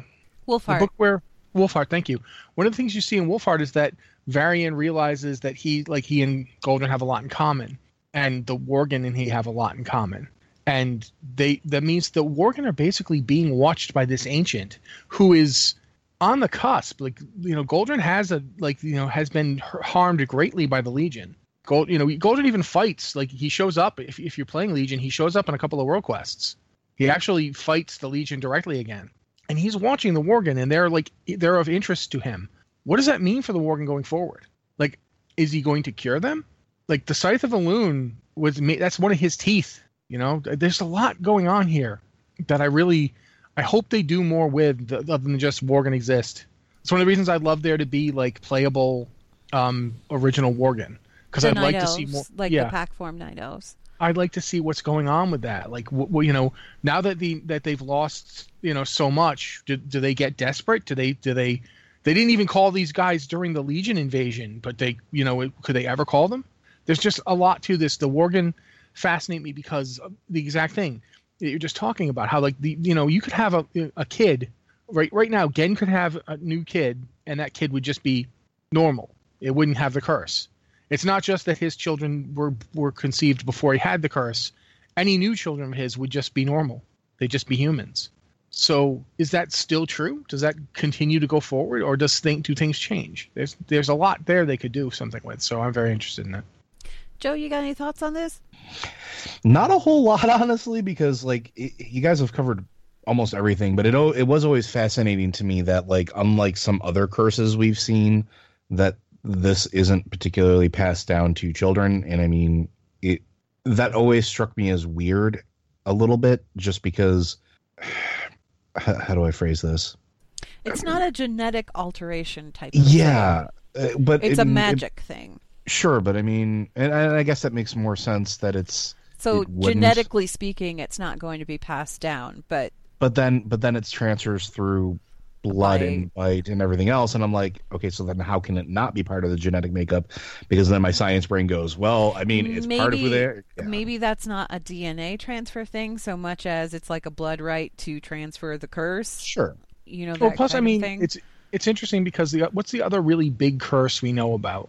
the book where Wolfheart. Thank you. One of the things you see in Wolfheart is that Varian realizes that he like he and Goldrinn have a lot in common, and the Worgen and he have a lot in common. And they that means the Worgen are basically being watched by this ancient who is on the cusp. Like you know, Goldrinn has a like you know has been harmed greatly by the Legion. Gold, you know, Goldrinn even fights. Like he shows up if if you're playing Legion, he shows up in a couple of world quests. He actually fights the Legion directly again, and he's watching the Worgen, and they're like they're of interest to him. What does that mean for the Worgen going forward? Like, is he going to cure them? Like the Scythe of Elune was that's one of his teeth. You know, there's a lot going on here that I really I hope they do more with other than just Worgen exist. It's one of the reasons I'd love there to be like playable um, original Worgen because I'd like to see more. like yeah. the pack form night elves. I'd like to see what's going on with that. Like, w- you know, now that the that they've lost, you know, so much, do, do they get desperate? Do they do they? They didn't even call these guys during the Legion invasion, but they, you know, could they ever call them? There's just a lot to this. The Worgen fascinate me because the exact thing that you're just talking about. How like the you know you could have a a kid right right now. Genn could have a new kid, and that kid would just be normal. It wouldn't have the curse. It's not just that his children were were conceived before he had the curse. Any new children of his would just be normal. They'd just be humans. So is that still true? Does that continue to go forward, or does think do things change? There's there's a lot there they could do something with. So I'm very interested in that. Joe, you got any thoughts on this? Not a whole lot, honestly, because like it, you guys have covered almost everything. But it it was always fascinating to me that like unlike some other curses we've seen, that this isn't particularly passed down to children. And I mean, it that always struck me as weird a little bit, just because. How, do I phrase this? It's not a genetic alteration type. yeah, uh, but it's it, a magic it, thing. Sure, but I mean, and, and I guess that makes more sense that it's so it genetically speaking, it's not going to be passed down. But But then, but then it's transfers through blood and bite and everything else, and I'm like, okay, so then how can it not be part of the genetic makeup? Because then my science brain goes, well, I mean, it's maybe part of who they are. maybe that's not a DNA transfer thing so much as it's like a blood right to transfer the curse. Sure. You know. That Well, plus, I mean, it's it's interesting because the what's the other really big curse we know about?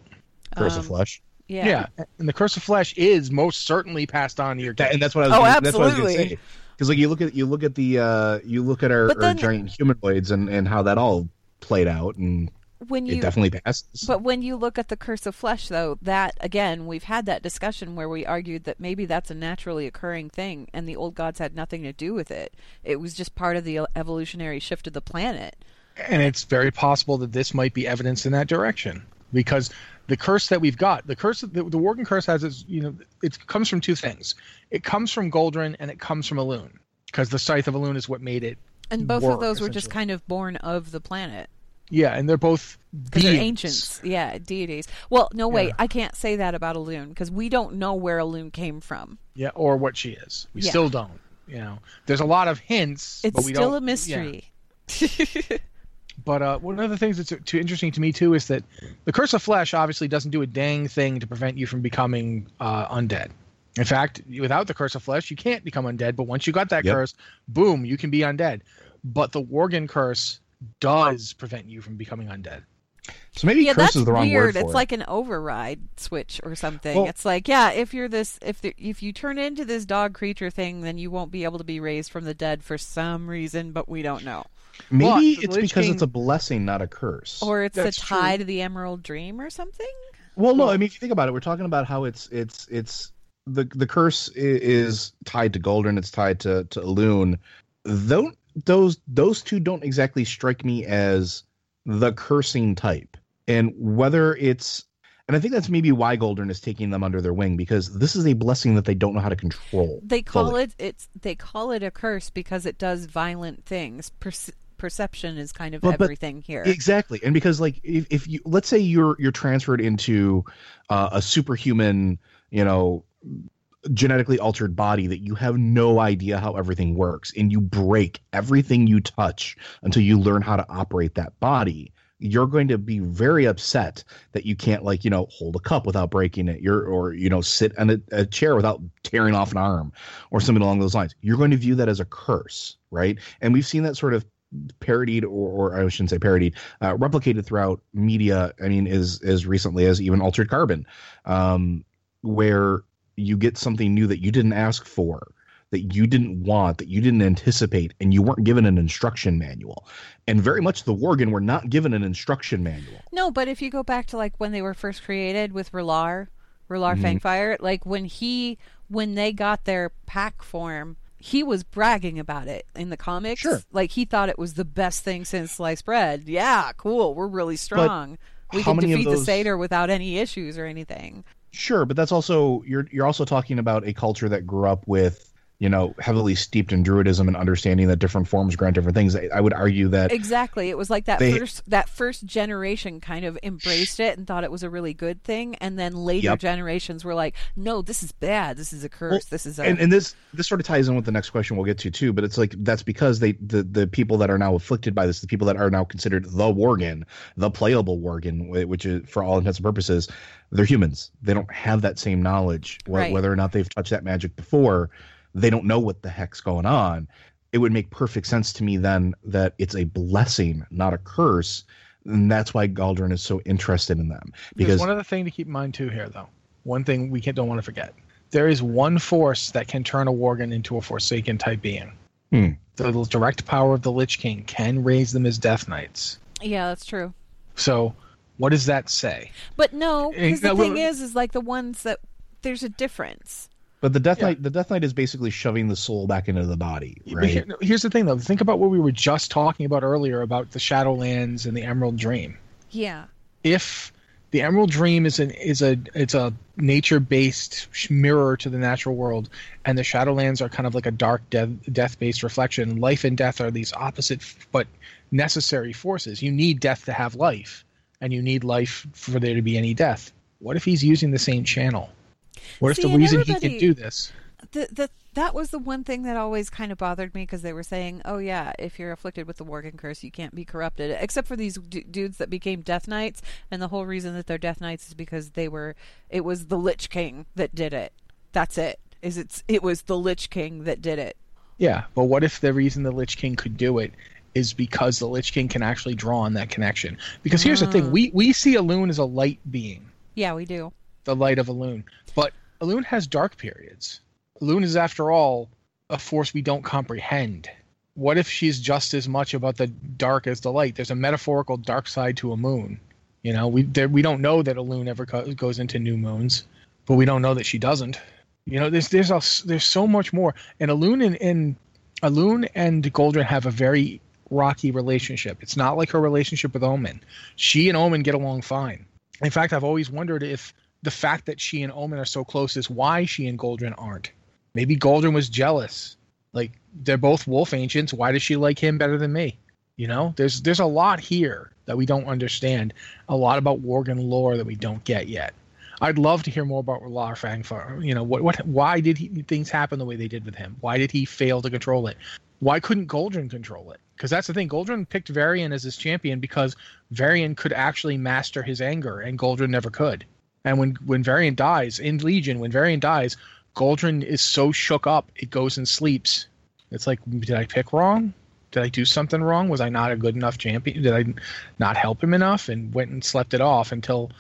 Curse Um, of flesh. Yeah. yeah, and the curse of flesh is most certainly passed on to your That, kids. and that's what I was. Oh, gonna, That's what I was going to absolutely. say. Because like you look at you look at the uh, you look at our, But our giant humanoids and and how that all played out, and when you it definitely passes. But when you look at the curse of flesh, though, that again, we've had that discussion where we argued that maybe that's a naturally occurring thing, and the old gods had nothing to do with it. It was just part of the evolutionary shift of the planet. and it's very possible that this might be evidence in that direction because the curse that we've got, the curse, the, the Worgen curse has its, you know, it comes from two things. It comes from Goldrinn and it comes from Elune because the Scythe of Elune is what made it. And both work, of those were just kind of born of the planet. Yeah, and they're both they're ancients. Yeah, deities. Well, no, wait, Yeah. I can't say that about Elune because we don't know where Elune came from. Yeah, or what she is. We Yeah. still don't. You know, there's a lot of hints, It's but we still don't. It's still a mystery. But uh, one of the things that's too interesting to me too is that the curse of flesh obviously doesn't do a dang thing to prevent you from becoming uh, undead. In fact, without the curse of flesh, you can't become undead. But once you got that Yep. curse, boom, you can be undead. But the Worgen curse does prevent you from becoming undead. so maybe yeah, curse that's is the wrong weird. word for it's it. like an override switch or something. Well- it's like, yeah, if you're this, if the, if you turn into this dog creature thing, then you won't be able to be raised from the dead for some reason, but we don't know. Maybe But it's because King- it's a blessing, not a curse. Or it's a tie true. to the Emerald Dream or something. Well, no, I mean, if you think about it, we're talking about how it's it's it's the the curse is tied to Goldrinn, it's tied to to Elune. Though those those two don't exactly strike me as the cursing type, and whether it's and I think that's maybe why Goldrinn is taking them under their wing because this is a blessing that they don't know how to control. They call fully. it it's they call it a curse because it does violent things. Perce- perception is kind of everything here. Exactly, and because like if, if you let's say you're you're transferred into uh, a superhuman, you know, genetically altered body that you have no idea how everything works, and you break everything you touch until you learn how to operate that body. You're going to be very upset that you can't like you know hold a cup without breaking it. You're or you know sit on a, a chair without tearing off an arm or something along those lines. You're going to view that as a curse, right? And we've seen that sort of parodied or, or I shouldn't say parodied, uh, replicated throughout media. I mean, as as recently as even Altered Carbon, um, where you get something new that you didn't ask for. that you didn't want, that you didn't anticipate, and you weren't given an instruction manual. And very much the Worgen were not given an instruction manual. No, but if you go back to like when they were first created with Ralaar, Ralaar Mhm. Fangfire, like when he when they got their pack form, he was bragging about it in the comics. Sure. Like he thought it was the best thing since sliced bread. Yeah, cool. We're really strong. we how can defeat those- the Seder without any issues or anything. Sure, but that's also you're you're also talking about a culture that grew up with you know heavily steeped in druidism and understanding that different forms grant different things. I, I would argue that Exactly. It was like that They- first that first generation kind of embraced it and thought it was a really good thing, and then later Yep. generations were like, "No, this is bad. This is a curse. this is a." and, and this this sort of ties in with the next question we'll get to too but it's like that's because they the the people that are now afflicted by this the people that are now considered the worgen the playable worgen which is for all intents and purposes they're humans they don't have that same knowledge Right. whether or not they've touched that magic before they don't know what the heck's going on it would make perfect sense to me then that it's a blessing not a curse and that's why Goldrinn is so interested in them There's because one other thing to keep in mind too here, though. One thing we can't don't want to forget: there is one force that can turn a Worgen into a Forsaken type being. Hmm. The direct power of the Lich King can raise them as Death Knights. yeah, that's true. So, what does that say? But no, Eh, because the no, thing is, is like the ones that there's a difference. But the death knight the death knight is basically shoving the soul back into the body right here- here's the thing, though. Think about what we were just talking about earlier about the Shadowlands and the Emerald Dream. Yeah. if the Emerald Dream is an is a it's a nature based mirror to the natural world, and the Shadowlands are kind of like a dark death death based reflection. Life and death are these opposite but necessary forces. You need death to have life, and you need life for there to be any death. What if he's using the same channel? What if See, the reason he can do this? The, the that was the one thing that always kind of bothered me because they were saying, "Oh yeah, if you're afflicted with the Worgen curse, you can't be corrupted." Except for these d- dudes that became Death Knights, and the whole reason that they're Death Knights is because they were. It was the Lich King that did it. That's it. Is it's it was the Lich King that did it. Yeah, but what if the reason the Lich King could do it is because the Lich King can actually draw on that connection? Because here's the Ah. thing: we we see Elune as a light being. Yeah, we do. The light of Elune. But Elune has dark periods. Elune is, after all, a force we don't comprehend. What if she's just as much about the dark as the light? There's a metaphorical dark side to a moon. You know, we there, we don't know that Elune ever co- goes into new moons, but we don't know that she doesn't. You know, there's there's a, there's so much more. And Elune and, and Elune and Goldrinn have a very rocky relationship. It's not like her relationship with Omen. She and Omen get along fine. In fact, I've always wondered if the fact that she and Omen are so close is why she and Goldrinn aren't. Maybe Goldrinn was jealous. Like they're both wolf ancients. Why does she like him better than me? You know, there's there's a lot here that we don't understand. A lot about Worgen lore that we don't get yet. I'd love to hear more about Lar Fangfire. You know, what what why did he, things happen the way they did with him? Why did he fail to control it? Why couldn't Goldrinn control it? Because that's the thing. Goldrinn picked Varian as his champion because Varian could actually master his anger, and Goldrinn never could. And when when Varian dies in Legion, when Varian dies, Goldrinn is so shook up it goes and sleeps. It's like, did I pick wrong? Did I do something wrong? Was I not a good enough champion? Did I not help him enough? And went and slept it off until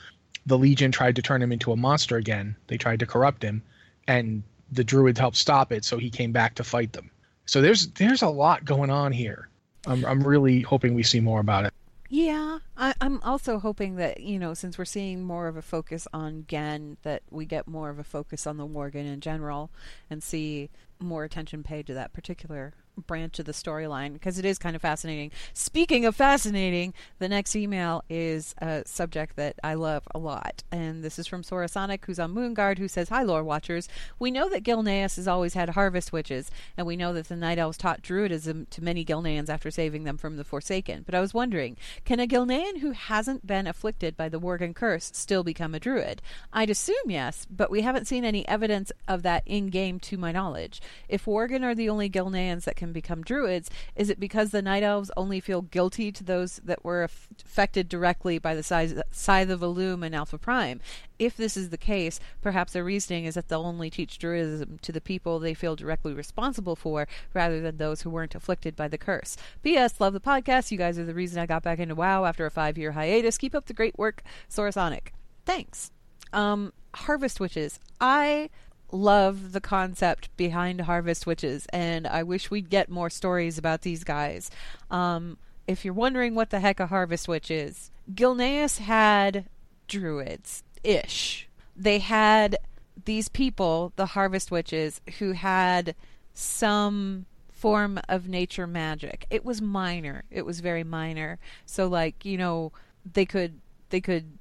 the Legion tried to turn him into a monster again. They tried to corrupt him, and the Druid helped stop it, so he came back to fight them. So there's there's a lot going on here. I'm I'm really hoping we see more about it. Yeah, I, I'm also hoping that you know, since we're seeing more of a focus on Genn, that we get more of a focus on the Worgen in general, and see more attention paid to that particular branch of the storyline because it is kind of fascinating. Speaking of fascinating, the next email is a subject that I love a lot, and this is from Sorasonic, who's on Moonguard, who says, "Hi, lore watchers. We know that Gilneas has always had harvest witches, and we know that the Night Elves taught Druidism to many Gilneans after saving them from the Forsaken. But I was wondering, can a Gilnean who hasn't been afflicted by the Worgen curse still become a Druid? I'd assume yes, but we haven't seen any evidence of that in game, to my knowledge. If Worgen are the only Gilneans that can become Druids, is it because the Night Elves only feel guilty to those that were aff- affected directly by the size, Scythe of Elune and Alpha Prime? If this is the case, perhaps their reasoning is that they'll only teach Druidism to the people they feel directly responsible for, rather than those who weren't afflicted by the curse. P.S. Love the podcast. You guys are the reason I got back into WoW after a five year hiatus. Keep up the great work, Sorasonic. Thanks. Um, Harvest Witches. I love the concept behind Harvest Witches, and I wish we'd get more stories about these guys. Um, if you're wondering what the heck a Harvest Witch is, Gilneas had druids ish. They had these people, the Harvest Witches, who had some form of nature magic. It was minor. It was very minor. So like, you know, they could they could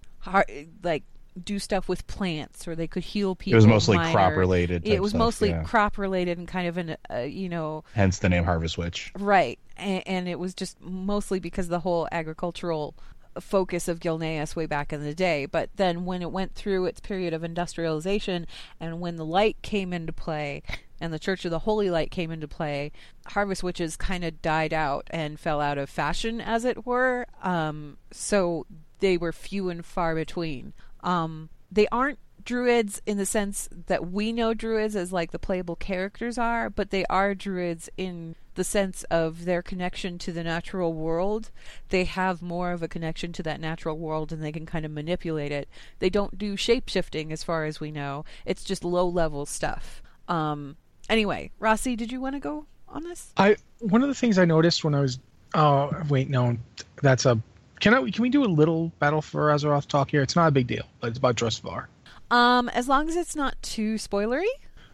like do stuff with plants or they could heal people. It was mostly minor. crop related. It was stuff, mostly yeah. crop related and kind of an uh, you know hence the name Harvest Witch. Right. And, and it was just mostly because the whole agricultural focus of Gilneas way back in the day. But then when it went through its period of industrialization and when the light came into play and the Church of the Holy Light came into play, Harvest Witches kind of died out and fell out of fashion, as it were. Um, so they were few and far between. Um, they aren't druids in the sense that we know druids as like the playable characters are, but they are druids in the sense of their connection to the natural world. They have more of a connection to that natural world and they can kind of manipulate it. They don't do shape shifting as far as we know. It's just low level stuff. Um, anyway, Rossi, did you want to go on this? I one of the things I noticed when I was oh wait no that's a can I can we do a little battle for Azeroth talk here? It's not a big deal, but it's about Drustvar. Um, as long as it's not too spoilery.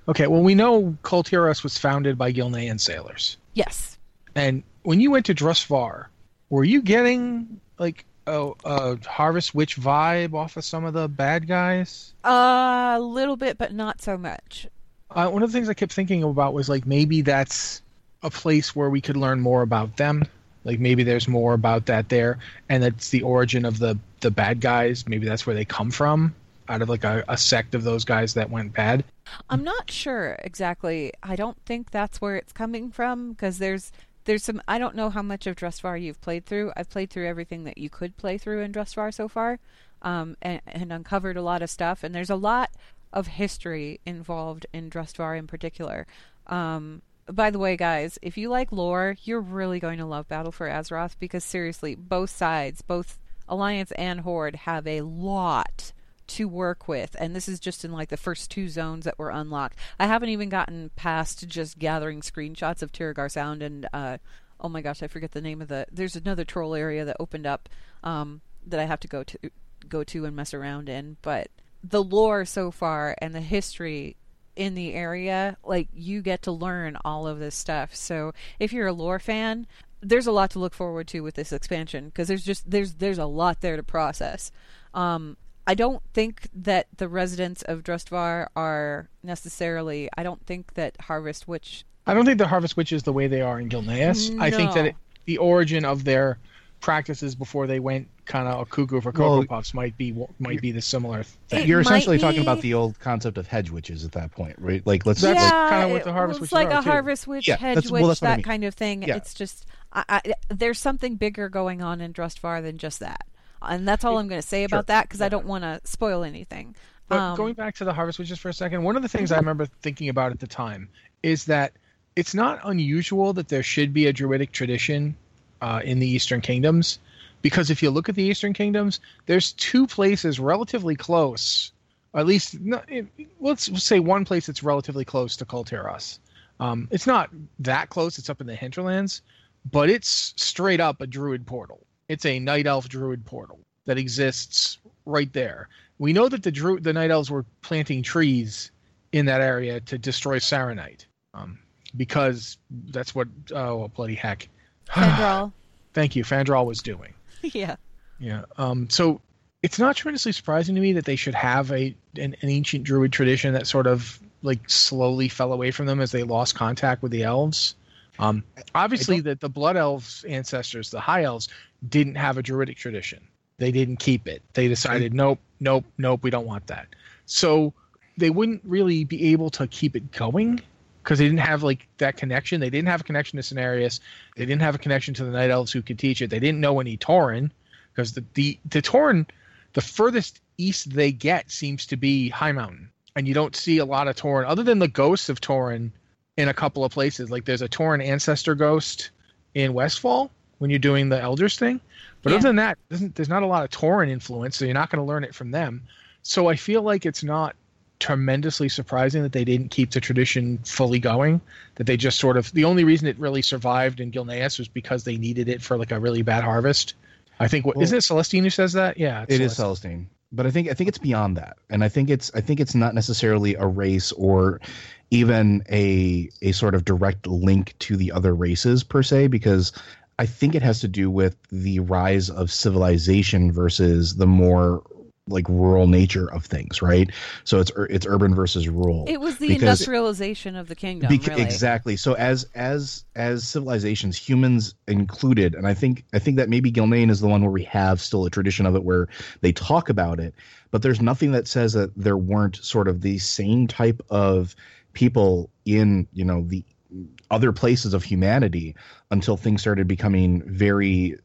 Okay, well we know Kul Tiras was founded by Gilnean sailors. Yes. And when you went to Drustvar, were you getting like a, a Harvest Witch vibe off of some of the bad guys? Uh, a little bit, but not so much. Uh, one of the things I kept thinking about was like maybe that's a place where we could learn more about them. Like maybe there's more about that there, and that's the origin of the the bad guys. Maybe that's where they come from, out of like a, a sect of those guys that went bad. I'm not sure exactly. I don't think that's where it's coming from because there's there's some. I don't know how much of Drustvar you've played through. I've played through everything that you could play through in Drustvar so far, um, and, and uncovered a lot of stuff. And there's a lot of history involved in Drustvar in particular. Um, by the way, guys, if you like lore, you're really going to love Battle for Azeroth because seriously, both sides, both Alliance and Horde, have a lot to work with, and this is just in like the first two zones that were unlocked. I haven't even gotten past just gathering screenshots of Tiragarde Sound and uh, oh my gosh, I forget the name of the. There's another troll area that opened up um, that I have to go to go to and mess around in, but the lore so far and the history in the area, like you get to learn all of this stuff. So if you're a lore fan, there's a lot to look forward to with this expansion because there's just there's there's a lot there to process. Um, I don't think that the residents of Drustvar are necessarily. I don't think that Harvest Witch. I don't think the Harvest Witch is the way they are in Gilneas. I think that it, the origin of their practices before they went kind of a cuckoo for cocoa Well, puffs might be might be the similar thing. You're might essentially talking about the old concept of hedge witches at that point, right? Like let's That's like, yeah, kinda what the Harvest it's Witches like a too. Harvest Witch, Yeah, Hedge Witch, well, that's what I that mean. kind of thing. Yeah. It's just I, I, there's something bigger going on in Drustvar than just that, and that's all I'm going to say about that because I don't want to spoil anything. But Um, going back to the Harvest Witches for a second, one of the things I remember thinking about at the time is that it's not unusual that there should be a druidic tradition uh, in the Eastern Kingdoms, because if you look at the Eastern Kingdoms, there's two places relatively close, at least let's say one place that's relatively close to Kul Tiras. Um, it's not that close; it's up in the hinterlands, but it's straight up a druid portal. It's a night elf druid portal that exists right there. We know that the druid, the night elves were planting trees in that area to destroy Saronite, um, because that's what oh bloody heck, Fandral. thank you, Fandral was doing. yeah. Yeah. Um, so it's not tremendously surprising to me that they should have a an, an ancient druid tradition that sort of like slowly fell away from them as they lost contact with the elves. Um, obviously, that the blood elves ancestors, the high elves, didn't have a druidic tradition. They didn't keep it. They decided, nope, nope, nope, we don't want that. So they wouldn't really be able to keep it going because they didn't have like that connection. They didn't have a connection to Cenarius. They didn't have a connection to the Night Elves who could teach it. They didn't know any Tauren because the, the the Tauren, the furthest east they get seems to be Highmountain, and you don't see a lot of Tauren other than the ghosts of Tauren in a couple of places. Like there's a Tauren ancestor ghost in Westfall when you're doing the Elders thing, but Yeah. other than that, there's- not a lot of Tauren influence, so you're not going to learn it from them. So I feel like it's not tremendously surprising that they didn't keep the tradition fully going. That they just sort of the only reason it really survived in Gilneas was because they needed it for like a really bad harvest. I think what Well- not it Celestine who says that? Yeah, It is Celestine, but I think I think it's beyond that, and I think it's I think it's not necessarily a race or even a a sort of direct link to the other races per se, because I think it has to do with the rise of civilization versus the more like rural nature of things, right? So it's it's urban versus rural. It was the Because- industrialization of the kingdom, Bec- really. Exactly. So as as as civilizations, humans included, and I think I think that maybe Gilnean is the one where we have still a tradition of it where they talk about it, but there's nothing that says that there weren't sort of the same type of people in you know the other places of humanity until things started becoming very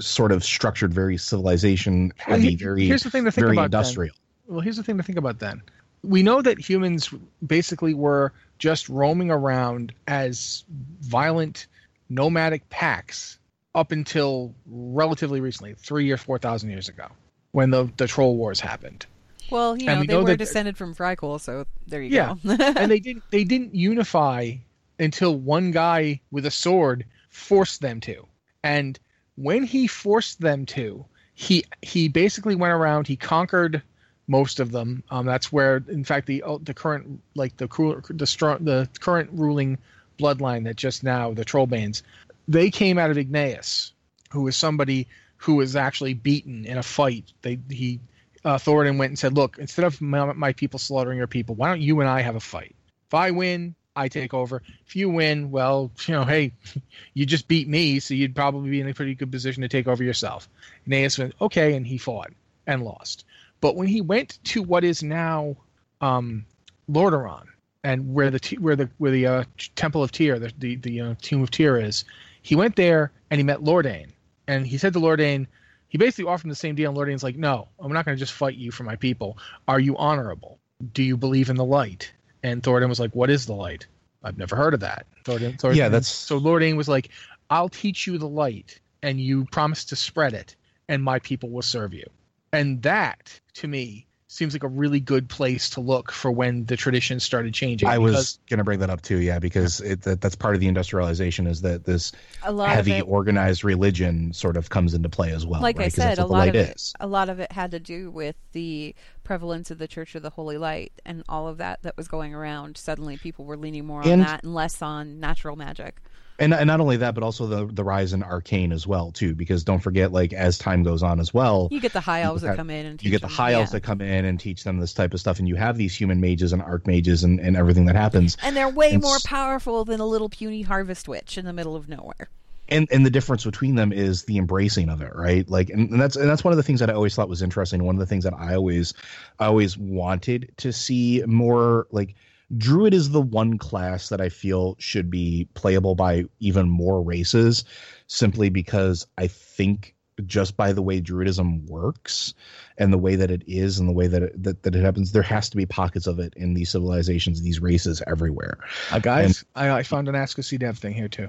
sort of structured, very civilization heavy, he- very here's the thing to think very about then. industrial. Well, here's the thing to think about then. We know that humans basically were just roaming around as violent nomadic packs up until relatively recently, three or four thousand years ago, when the the troll wars happened. Well, you know, we they know were that- descended from Vrykul, so there you Yeah, go. and they didn't they didn't unify until one guy with a sword forced them to. And when he forced them to, he he basically went around. He conquered most of them. Um, that's where, in fact, the uh, the current like the the strong the current ruling bloodline that just now the Trollbanes, they came out of Ignaeus, who was somebody who was actually beaten in a fight. They he uh, Thoradin went and said, "Look, instead of my, my people slaughtering your people, why don't you and I have a fight? If I win, I take over. If you win, well, you know, hey, you just beat me, so you'd probably be in a pretty good position to take over yourself." Aeneas went, "Okay," and he fought and lost. But when he went to what is now um, Lordaeron, and where the where the where the uh, Temple of Tyr, the the, the uh, Tomb of Tyr is, he went there and he met Lordain, and he said to Lordain, he basically offered him the same deal, and Lordain's like, "No, I'm not going to just fight you for my people. Are you honorable? Do you believe in the light?" And Thoradin was like, "What is the light? I've never heard of that." Thoradin, Thoradin Yeah, that's- so Lordain was like, "I'll teach you the light, and you promise to spread it, and my people will serve you." And that, to me, seems like a really good place to look for when the tradition started changing. I because- was going to bring that up too, yeah, because it, that, that's part of the industrialization is that this A lot of heavy it- organized religion sort of comes into play as well. like right? I 'Cause that's said, a lot of it, is. a lot of it had to do with the prevalence of the Church of the Holy Light and all of that that was going around. Suddenly, people were leaning more on And- that and less on natural magic. And, and not only that, but also the the rise in arcane as well too. Because don't forget, like as time goes on as well, You get the high elves that come in and you get the them, high elves yeah. that come in and teach them this type of stuff, and you have these human mages and archmages and, and everything that happens. and they're way And more powerful than a little puny harvest witch in the middle of nowhere. and and the difference between them is the embracing of it right like and, and that's and that's one of the things that i always thought was interesting one of the things that i always i always wanted to see more like druid is the one class that i feel should be playable by even more races simply because i think just by the way druidism works and the way that it is and the way that it, that, that it happens there has to be pockets of it in these civilizations these races everywhere Uh, guys, I, I found an Ask a C Dev thing here too.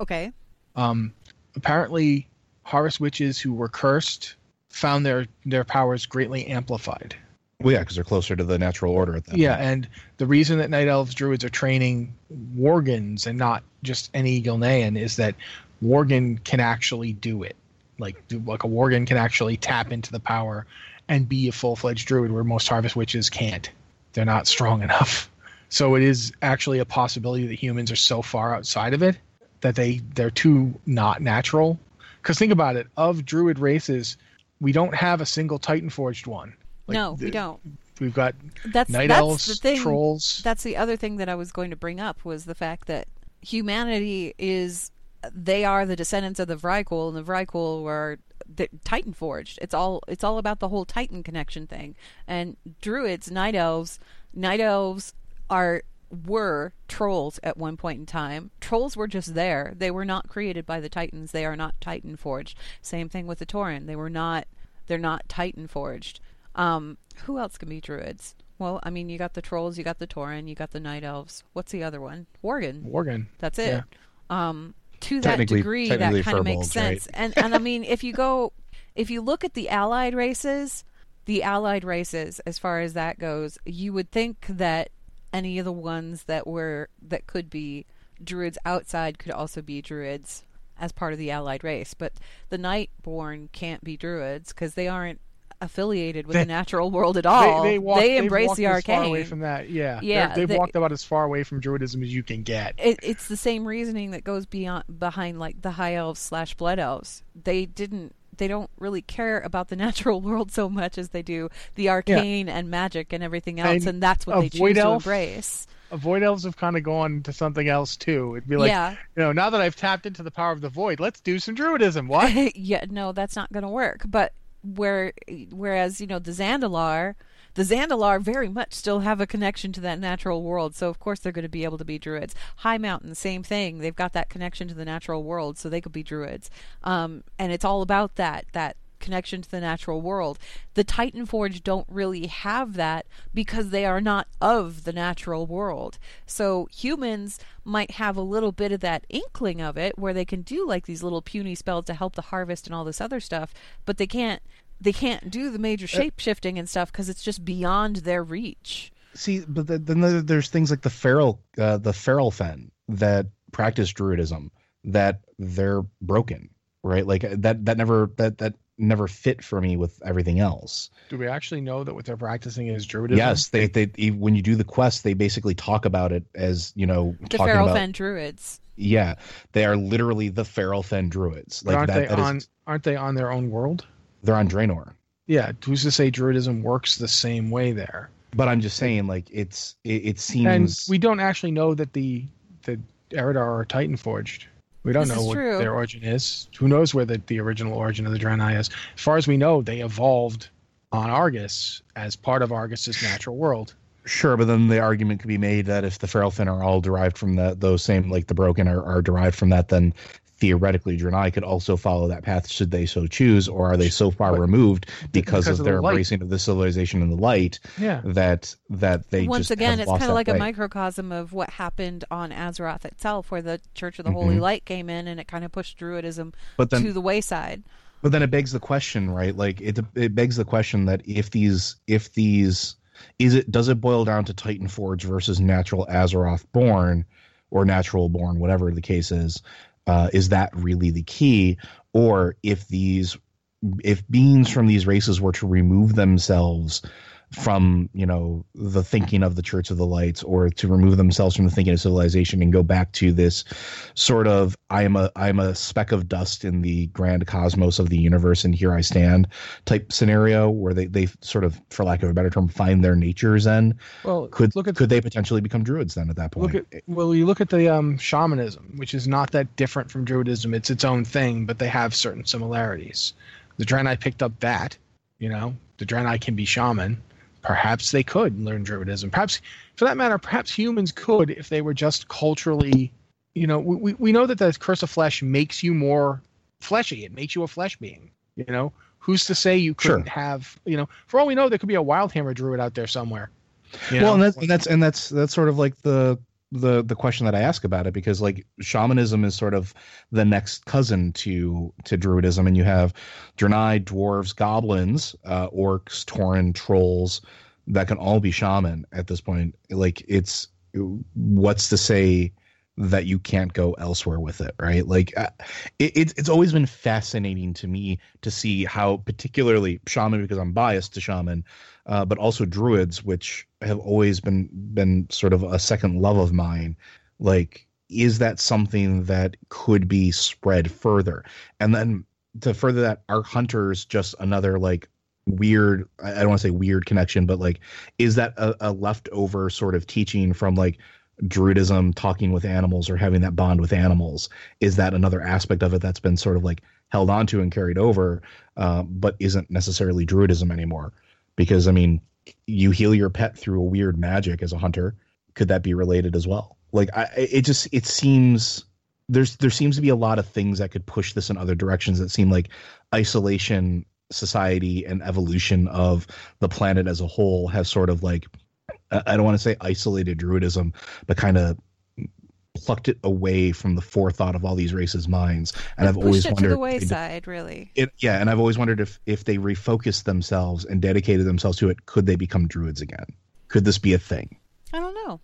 Okay. Um, apparently, harvest witches who were cursed found their their powers greatly amplified. Well yeah because they're closer to the natural order at that Yeah, point. and the reason that night elves druids are training worgans and not just any Gilnean is that worgen can actually do it. Like like a worgen can actually tap into the power and be a full fledged druid where most harvest witches can't. They're not strong enough. So it is actually a possibility that humans are so far outside of it that they they're too not natural. Because think about it, of druid races, we don't have a single Titan forged one. Like, no, we don't. We've got That's night that's elves, the thing. trolls. That's the other thing that I was going to bring up was the fact that humanity is they are the descendants of the Vrykul, and the Vrykul were the Titan forged. It's all it's all about the whole Titan connection thing. And druids, night elves, night elves are were trolls at one point in time. Trolls were just there. They were not created by the Titans. They are not Titan forged. Same thing with the Tauren. They were not they're not Titan forged. Um, who else can be druids? Well, I mean, you got the trolls, you got the Tauren, you got the night elves. What's the other one? Worgen. Worgen. That's it. Yeah. Um, to that degree, that kind of makes furbolgs, right? sense. And and I mean, if you go, if you look at the allied races, the allied races, as far as that goes, you would think that any of the ones that were that could be druids outside could also be druids as part of the allied race. But the Nightborne can't be druids because they aren't affiliated with They- the natural world at all. They, they, walk, they've embrace the as arcane. far away from that. Yeah, Yeah, They're- they've they- walked about as far away from druidism as you can get. it, it's the same reasoning that goes beyond behind like the high elves slash blood elves. They didn't. They don't really care about the natural world so much as they do the arcane and magic and everything else, and, And that's what they choose void to embrace. Uh, Void elves have kind of gone to something else too. It'd be like, Yeah. you know, now that I've tapped into the power of the void, let's do some druidism. What? yeah, no, that's not going to work. But where, whereas you know the Zandalar, the Zandalar very much still have a connection to that natural world. So of course they're going to be able to be druids. Highmountain, same thing. They've got that connection to the natural world, so they could be druids. Um, and it's all about that that connection to the natural world. The Titan Forge don't really have that because they are not of the natural world. So humans might have a little bit of that inkling of it where they can do like these little puny spells to help the harvest and all this other stuff, but they can't they can't do the major shape shifting and stuff because it's just beyond their reach. See, but the, then there's things like the feral, uh, the feral fen that practice druidism that they're broken, right? Like that that never that that never fit for me with everything else. do we actually know that what they're practicing is druidism? Yes, they they when you do the quest, they basically talk about it as you know The talking Feral about Fen druids. yeah, they are literally the feral fen druids. But Like aren't that, they that is- on? Aren't they on their own world? they're on Draenor. Yeah. Who's to say druidism works the same way there? But I'm just saying, like it's it, it seems And we don't actually know that the the Eridar are Titan forged. We don't This know what true. their origin is. Who knows where the, the original origin of the Draenei is? As far as we know, they evolved on Argus as part of Argus's natural world. Sure, but then the argument could be made that if the feral fin are all derived from that, those same like the broken are, are derived from that, then theoretically Draenei could also follow that path should they so choose, or are they so far But- removed because, because of of their the light. embracing of the civilization and the light Yeah. that that they Once just again, have it's kind of that like a microcosm of what happened on Azeroth itself, where the Church of the Holy Mhm. Light came in and it kind of pushed Druidism But then- to the wayside. But then it begs the question, right? Like it it begs the question that if these if these is it does it boil down to Titan Forge versus natural Azeroth born or natural born, whatever the case is, uh, is that really the key? Or if these if beings from these races were to remove themselves from you know the thinking of the church of the lights or to remove themselves from the thinking of civilization and go back to this sort of i am a i'm a speck of dust in the grand cosmos of the universe and here i stand type scenario where they they sort of for lack of a better term find their natures then Well, could look at could they potentially become druids then at that point Look at well, you look at the um, shamanism, which is not that different from druidism. It's its own thing, but they have certain similarities. The Draenei picked up that. You know, the Draenei can be shaman. Perhaps they could learn druidism. Perhaps, for that matter, perhaps humans could if they were just culturally. You know, we we- we know that the curse of flesh makes you more fleshy. It makes you a flesh being. You know, who's to say you couldn't have? You know, for all we know, there could be a Wildhammer druid out there somewhere. You well, know? and that's and that's and that's that's sort of like the the the question that I ask about it because like shamanism is sort of the next cousin to to druidism, and you have Draenei, dwarves, goblins, uh, orcs, tauren, trolls that can all be shaman at this point. Like it's what's to say that you can't go elsewhere with it, right? Like uh, it, it's it's always been fascinating to me to see how particularly shaman because I'm biased to shaman uh, but also druids, which have always been been sort of a second love of mine. Like, is that something that could be spread further? And then to further that, are hunters just another like weird? I don't want to say weird connection, but like, is that a, a leftover sort of teaching from like druidism, talking with animals or having that bond with animals? Is that another aspect of it that's been sort of like held onto and carried over, uh, but isn't necessarily druidism anymore? because I mean, you heal your pet through a weird magic as a hunter. Could that be related as well? Like, I, it just it seems there's there seems to be a lot of things that could push this in other directions that seem like isolation society and evolution of the planet as a whole has sort of like I don't want to say isolated druidism, but kind of plucked it away from the forethought of all these races' minds. And It I've always it wondered to the wayside, really. it, yeah, and I've always wondered if if they refocused themselves and dedicated themselves to it, could they become druids again? Could this be a thing? I don't know.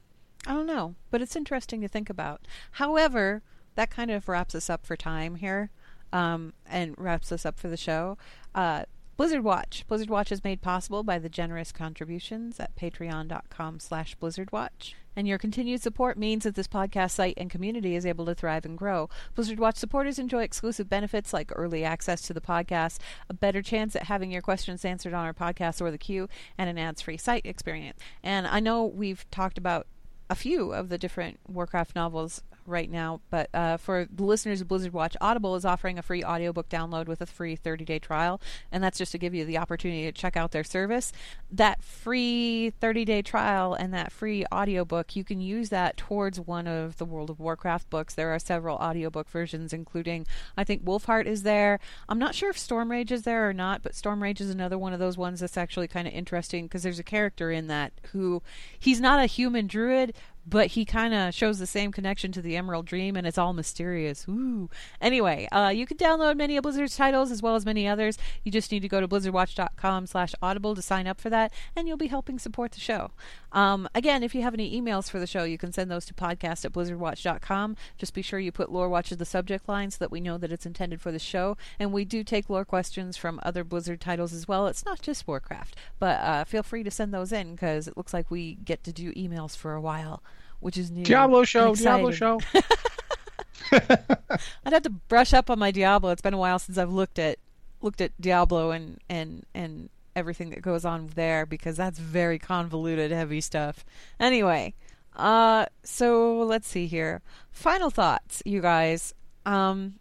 I don't know, but it's interesting to think about. However, that kind of wraps us up for time here, um, and wraps us up for the show. Uh, Blizzard Watch. Blizzard Watch is made possible by the generous contributions at patreon.com slash blizzardwatch. And your continued support means that this podcast site and community is able to thrive and grow. Blizzard Watch supporters enjoy exclusive benefits like early access to the podcast, a better chance at having your questions answered on our podcast or the queue, and an ads-free site experience. And I know we've talked about a few of the different Warcraft novels right now, but uh, for the listeners of Blizzard Watch, Audible is offering a free audiobook download with a free 30 day trial, and that's just to give you the opportunity to check out their service. That free 30 day trial and that free audiobook, you can use that towards one of the World of Warcraft books. There are several audiobook versions, including, I think, Wolfheart is there. I'm not sure if Stormrage is there or not, but Stormrage is another one of those ones that's actually kind of interesting because there's a character in that who he's not a human druid, but he kind of shows the same connection to the Emerald Dream, and it's all mysterious. Ooh. Anyway, uh, you can download many of Blizzard's titles as well as many others. You just need to go to blizzardwatch.com/audible to sign up for that, and you'll be helping support the show. Um, again, if you have any emails for the show, you can send those to podcast at blizzardwatch.com. Just be sure you put Lore Watch as the subject line so that we know that it's intended for the show. And we do take lore questions from other Blizzard titles as well. It's not just Warcraft, but uh, feel free to send those in because it looks like we get to do emails for a while which is new. Diablo show, Diablo show. I'd have to brush up on my Diablo. It's been a while since I've looked at looked at Diablo and and and everything that goes on there because that's very convoluted, heavy stuff. Anyway, uh, so let's see here. Final thoughts, you guys. Um,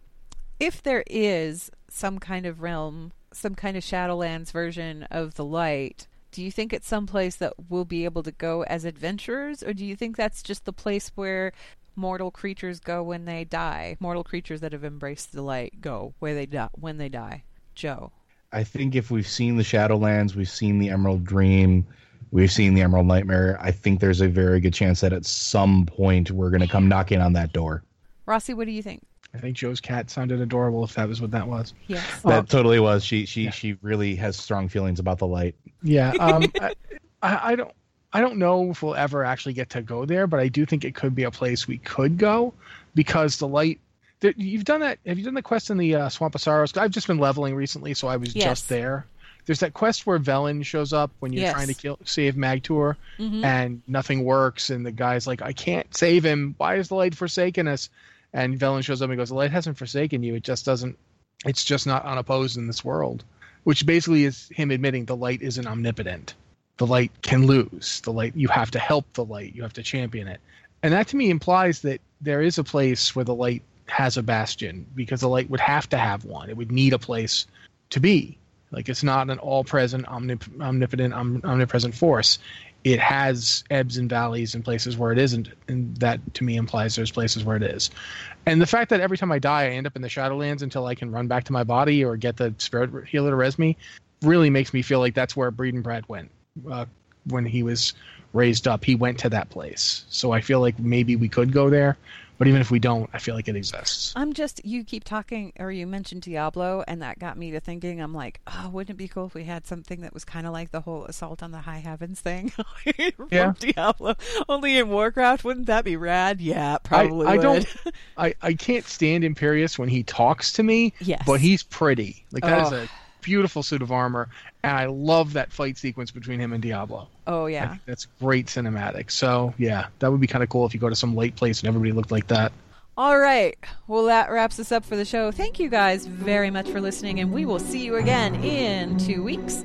if there is some kind of realm, some kind of Shadowlands version of the light, do you think it's some place that we'll be able to go as adventurers, or do you think that's just the place where mortal creatures go when they die? Mortal creatures that have embraced the light go where they die when they die. Joe. I think if we've seen the Shadowlands, we've seen the Emerald Dream, we've seen the Emerald Nightmare, I think there's a very good chance that at some point we're going to come knocking on that door. Rossi, what do you think? I think Joe's cat sounded adorable. If that was what that was. Yes. That totally was. She she she really has strong feelings about the light. Yeah. Um, I, I I don't. I don't know if we'll ever actually get to go there, but I do think it could be a place we could go because the light. You've done that. Have you done the quest in the uh, Swamp of Sorrows? I've just been leveling recently, so I was Yes. just there. There's that quest where Velen shows up when you're Yes. trying to kill save Magtoor, Mhm. and nothing works, and the guy's like, "I can't save him. Why is the light forsaken us?" And Velen shows up and goes, "The light hasn't forsaken you. It just doesn't. It's just not unopposed in this world." Which basically is him admitting the light isn't omnipotent the light can lose the light you have to help the light you have to champion it and that to me implies that there is a place where the light has a bastion because the light would have to have one. It would need a place to be. Like it's not an all-present omnip- omnipotent om- omnipresent force. It has ebbs and valleys and places where it isn't and that to me implies there's places where it is. And the fact that every time i die i end up in the shadowlands until i can run back to my body or get the spirit healer to res me really makes me feel like that's where Breed and Brad went uh, when he was raised up. He went to that place, so I feel like maybe we could go there. But even if we don't, I feel like it exists. I'm just you keep talking or you mentioned Diablo and that got me to thinking I'm like, oh, wouldn't it be cool if we had something that was kind of like the whole assault on the high heavens thing from Yeah. Diablo, only in Warcraft? Wouldn't that be rad? Yeah, probably. I would. don't. I, I can't stand Imperius when he talks to me. Yes. But he's pretty. Like that is Oh. a beautiful suit of armor, and I love that fight sequence between him and Diablo. oh I yeah. think that's great cinematic. So yeah, that would be kind of cool if you go to some late place and everybody looked like that. All right. Well, that wraps us up for the show. Thank you guys very much for listening, and we will see you again in two weeks.